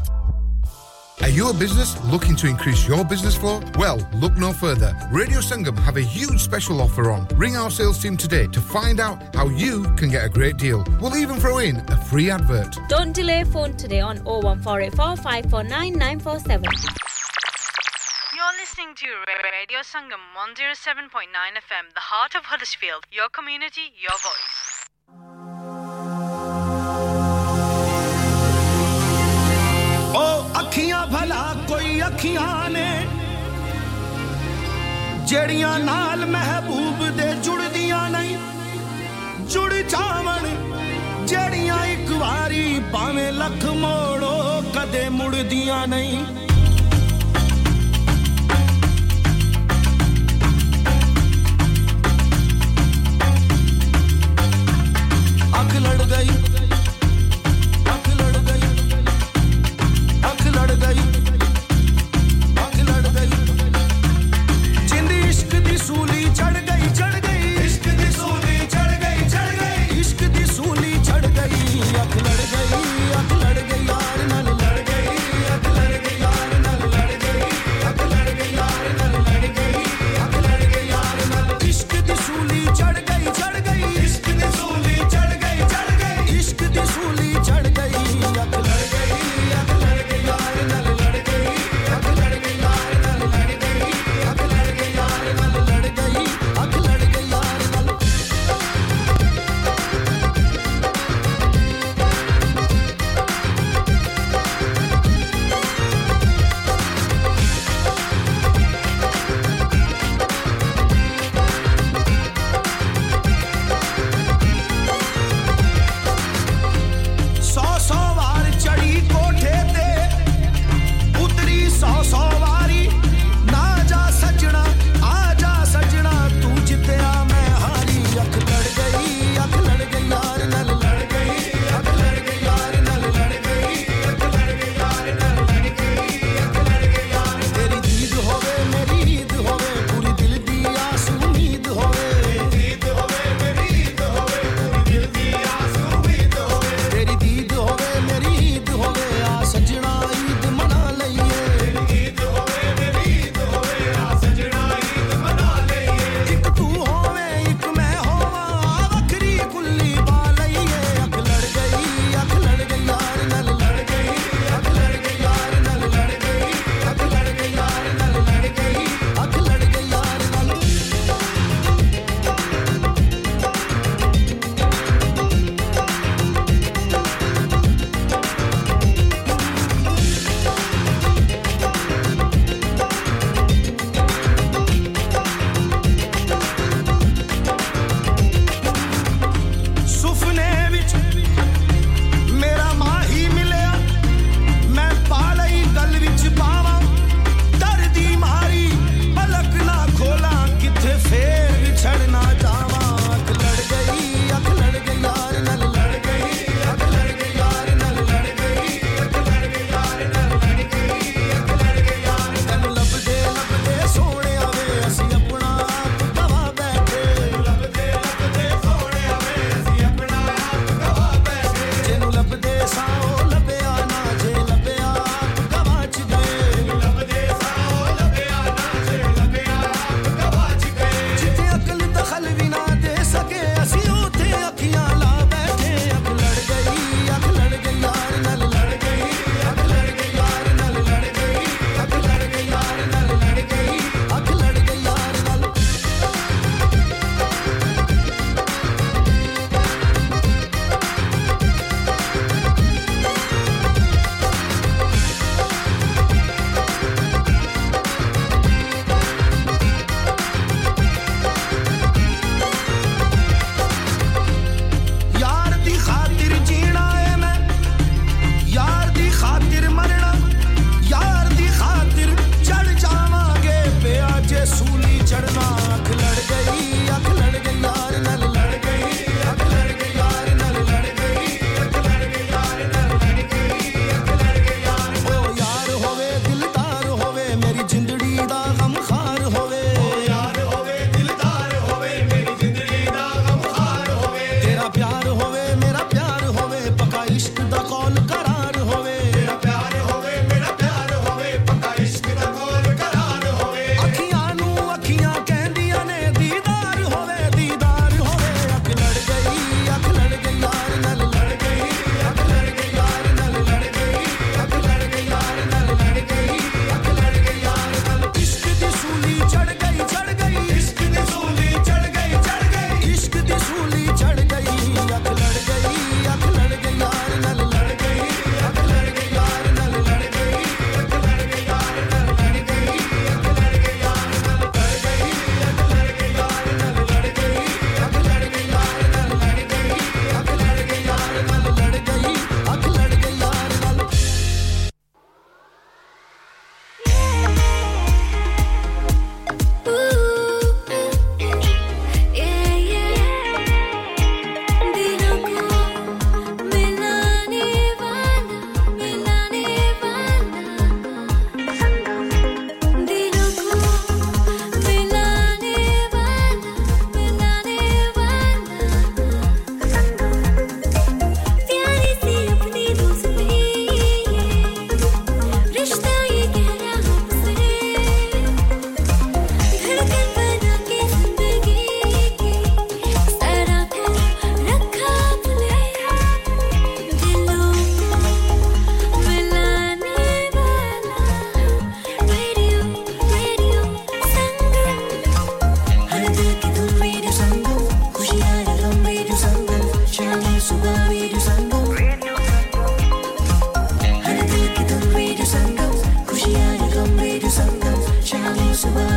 Are you a business looking to increase your business flow? Well, look no further. Radio Sangam have a huge special offer on. Ring our sales team today to find out how you can get a great deal. We'll even throw in a free advert. Don't delay phone today on 01484 You're listening to Radio Sangam 107.9 FM, the heart of Huddersfield. Your community, your voice. Oh, I. ਭਲਾ ਕੋਈ ਅੱਖੀਆਂ ਨੇ ਜਿਹੜੀਆਂ ਨਾਲ ਮਹਿਬੂਬ ਦੇ ਜੁੜਦੀਆਂ ਨਹੀਂ ਜੁੜ ਜਾਵਣ ਜਿਹੜੀਆਂ ਇੱਕ ਵਾਰੀ ਭਾਵੇਂ ਲੱਖ ਮੋੜੋ ਕਦੇ ਮੁੜਦੀਆਂ ਨਹੀਂ ਅੱਖ ਲੜ ਗਈ try to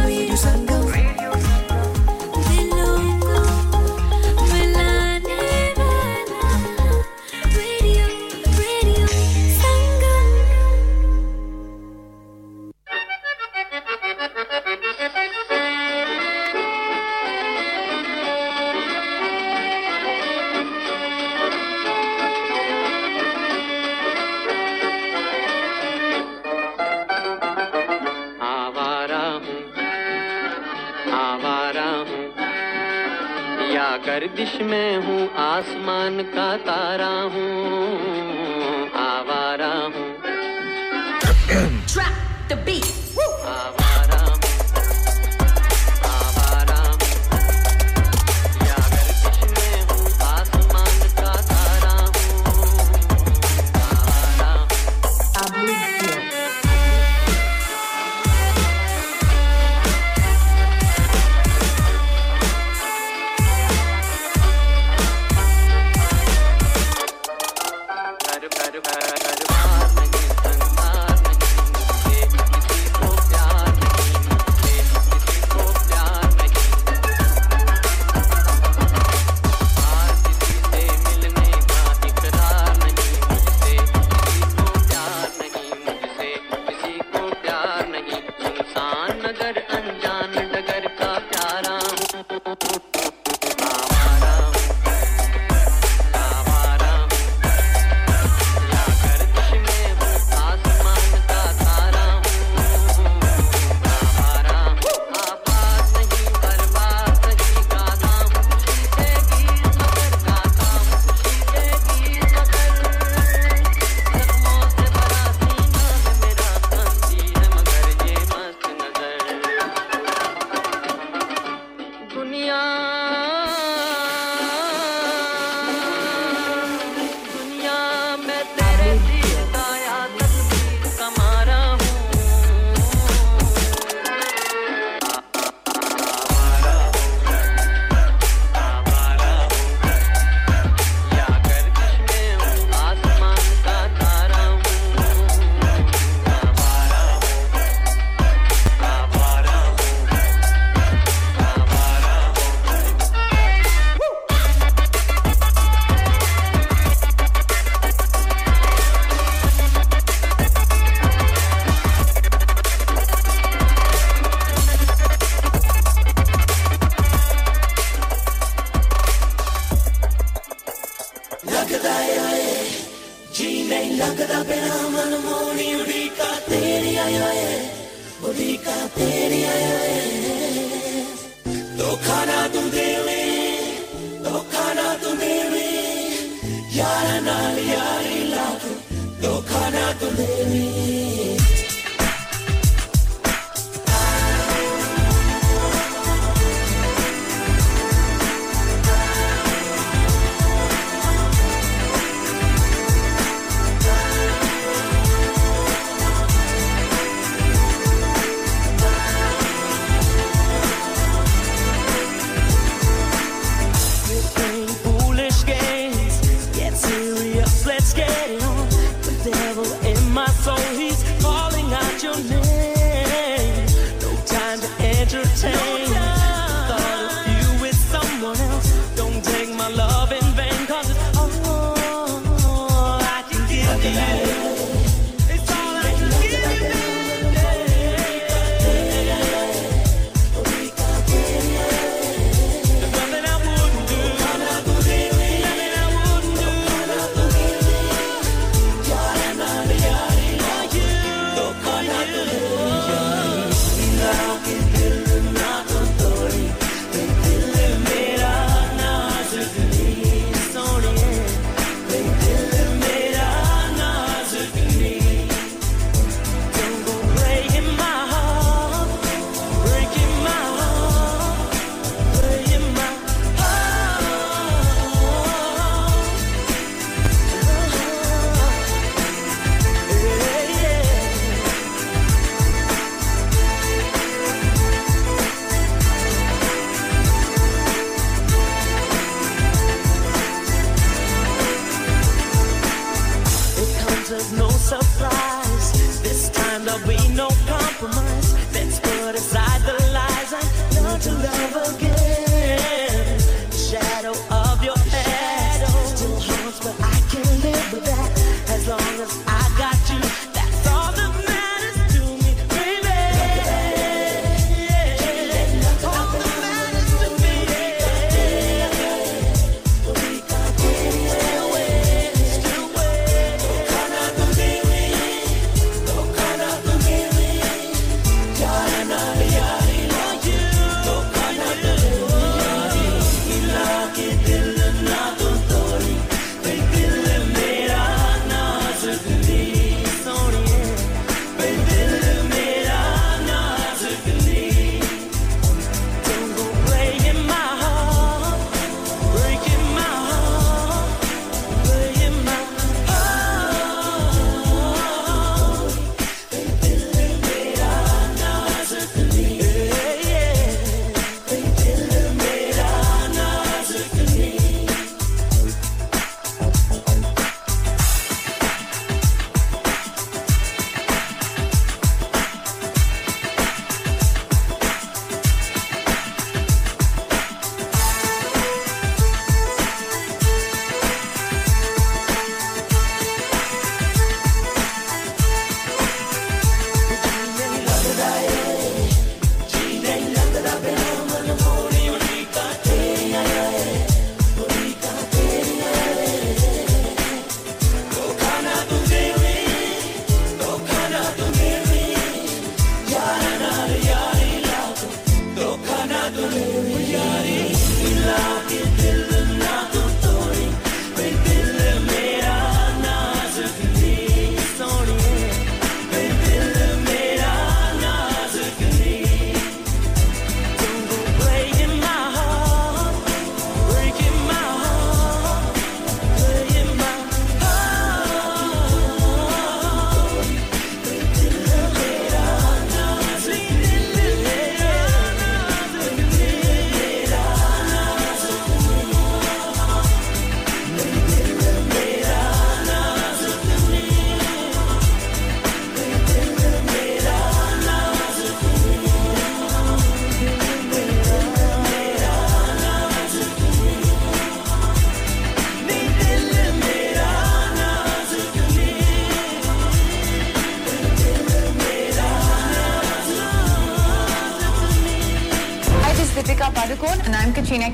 Radio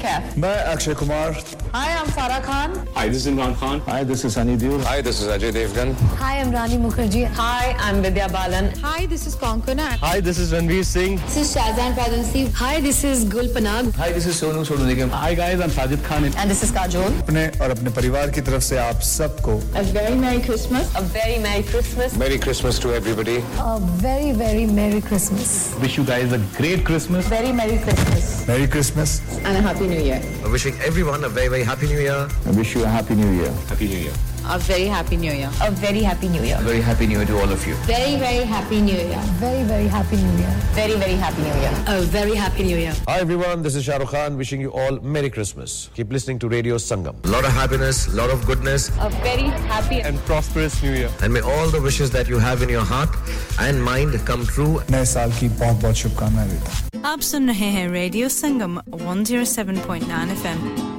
Kaif. मैं Akshay Kumar Hi, I'm Farah Khan. Hi, this is Imran Khan. Hi, this is Sunny Deol. Hi, this is Ajay Devgan. Hi, I'm Rani Mukherjee. Hi, I'm Vidya Balan. Hi, this is Konkona. Hi, this is Ranveer Singh. This is Shazan Pradansi. Hi, this is Gul Panag. Hi, this is Sonu Sodu Nigam. Hi, guys, I'm Sajid Khan. And this is Kajol. अपने और अपने परिवार की तरफ़ से आप सबको A very Merry Christmas. A very Merry Christmas. Merry Christmas to everybody. A very, very Merry Christmas. Wish you guys a great Christmas. Very Merry Christmas. Merry Christmas. And a Happy New Year. Wishing everyone a very, very happy new year. I wish you a happy new year. Happy new year. A very Happy New Year. A very Happy New Year. A very happy new year to all of you. Very, very Happy New Year. Very, very Happy New Year. Very, very Happy New Year. A very Happy New Year. Hi everyone, this is Shah Rukh Khan wishing you all Merry Christmas. Keep listening to Radio Sangam. A lot of happiness, a lot of goodness, A very happy And prosperous new year. and may all the wishes that you have in your heart and mind come true. नए साल की बहुत बहुत शुभकामनाएं देता हूं आप सुन रहे हैं Radio Sangam 107.9 FM.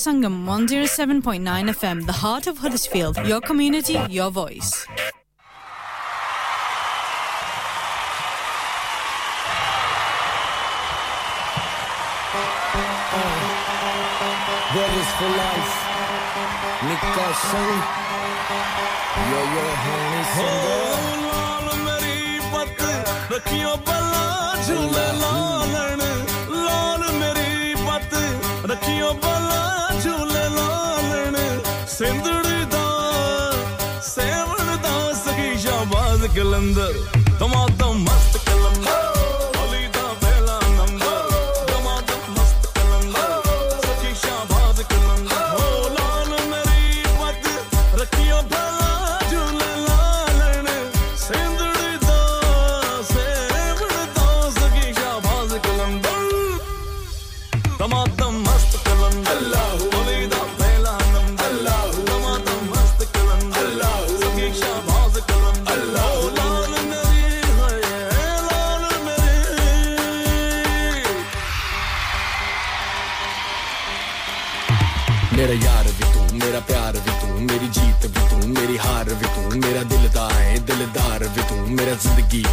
Sangam 107.9 FM, the heart of Huddersfield, your community, your voice. For life, Nikka Singh, singer. अखियों भला झूले लालण सिंधड़ी दा सेवण दा सखी शाबाज कलंदर। तमा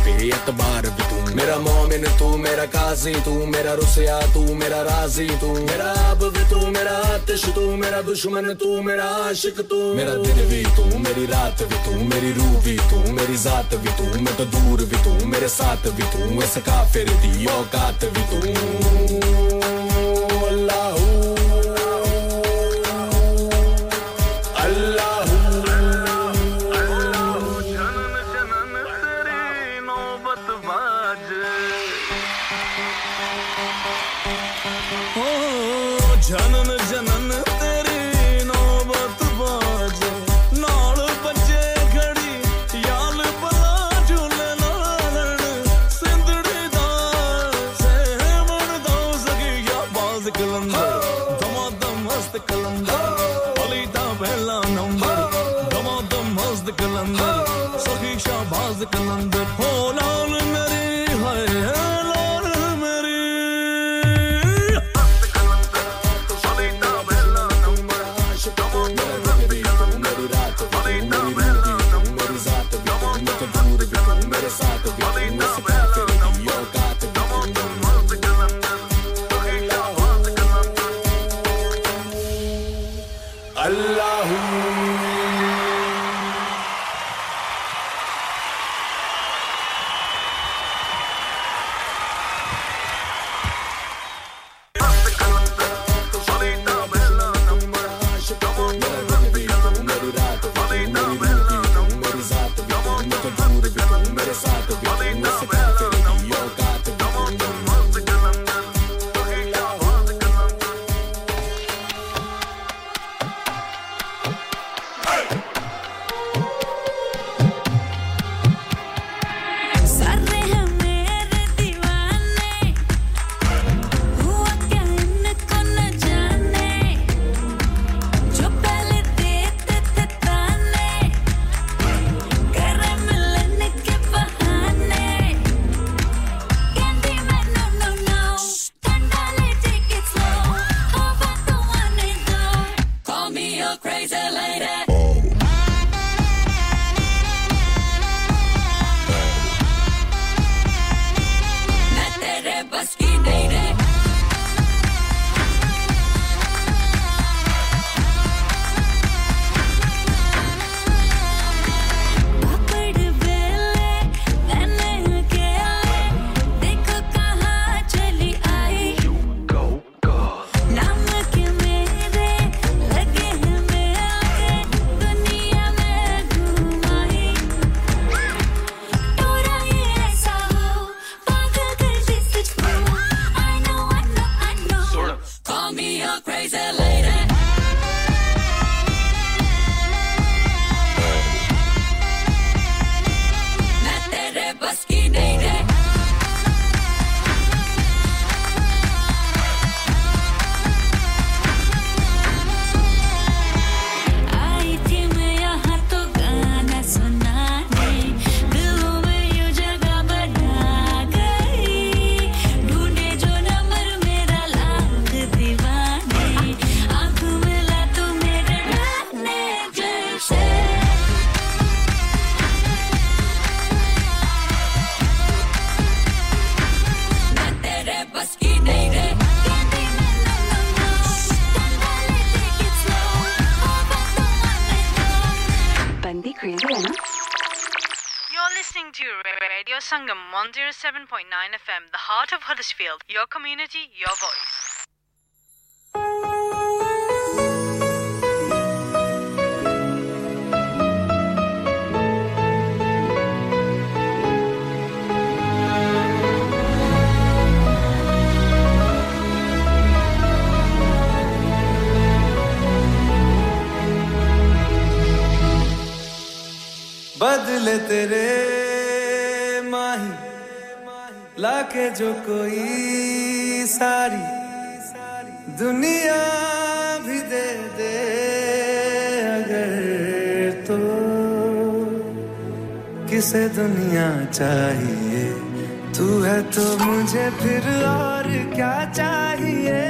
ज़िंदगी अतबार भी तू। मेरा मोमिन तू, मेरा काजी तू, मेरा रुसया तू, मेरा राज़ी तू। मेरा अब भी तू, मेरा आतिश तू, मेरा दुश्मन तू, मेरा आशिक तू। मेरा दिन भी तू, मेरी रात भी तू, मेरी रूह भी तू, मेरी जात भी तू, मैं तो दूर भी तू, मेरे साथ भी तू, ऐसा काफिर दी औकात भी तू। Huddersfield, your community, your voice. बदले तेरे लाके जो कोई सारी दुनिया भी दे दे अगर तो। किसे दुनिया चाहिए? तू है तो मुझे फिर और क्या चाहिए?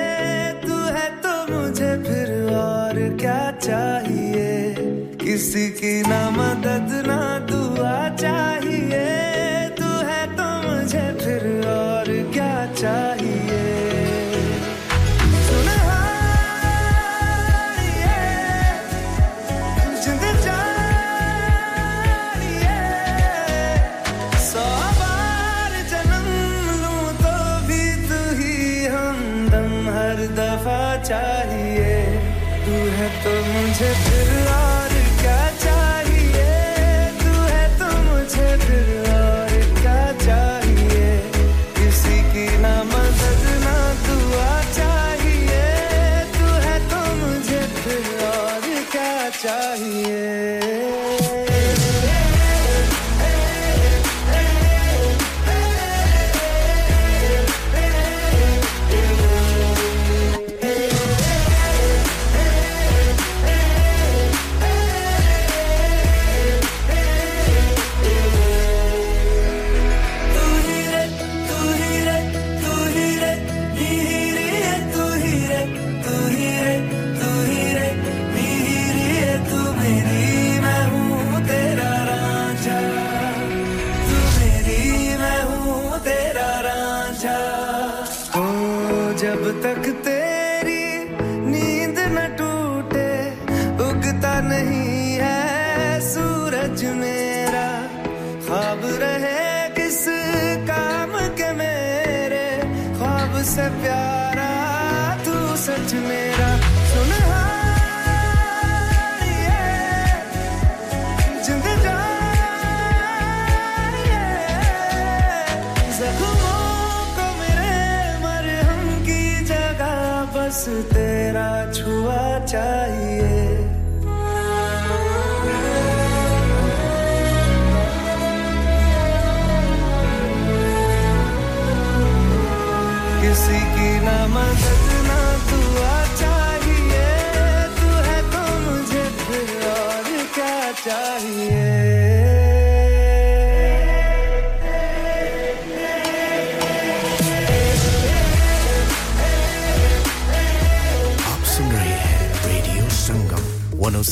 तू है तो मुझे फिर और क्या चाहिए? किसी की ना मदद, ना दुआ चाहिए। 这一。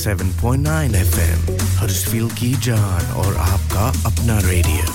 107.9 FM, हर्षफील की जान और आपका अपना radio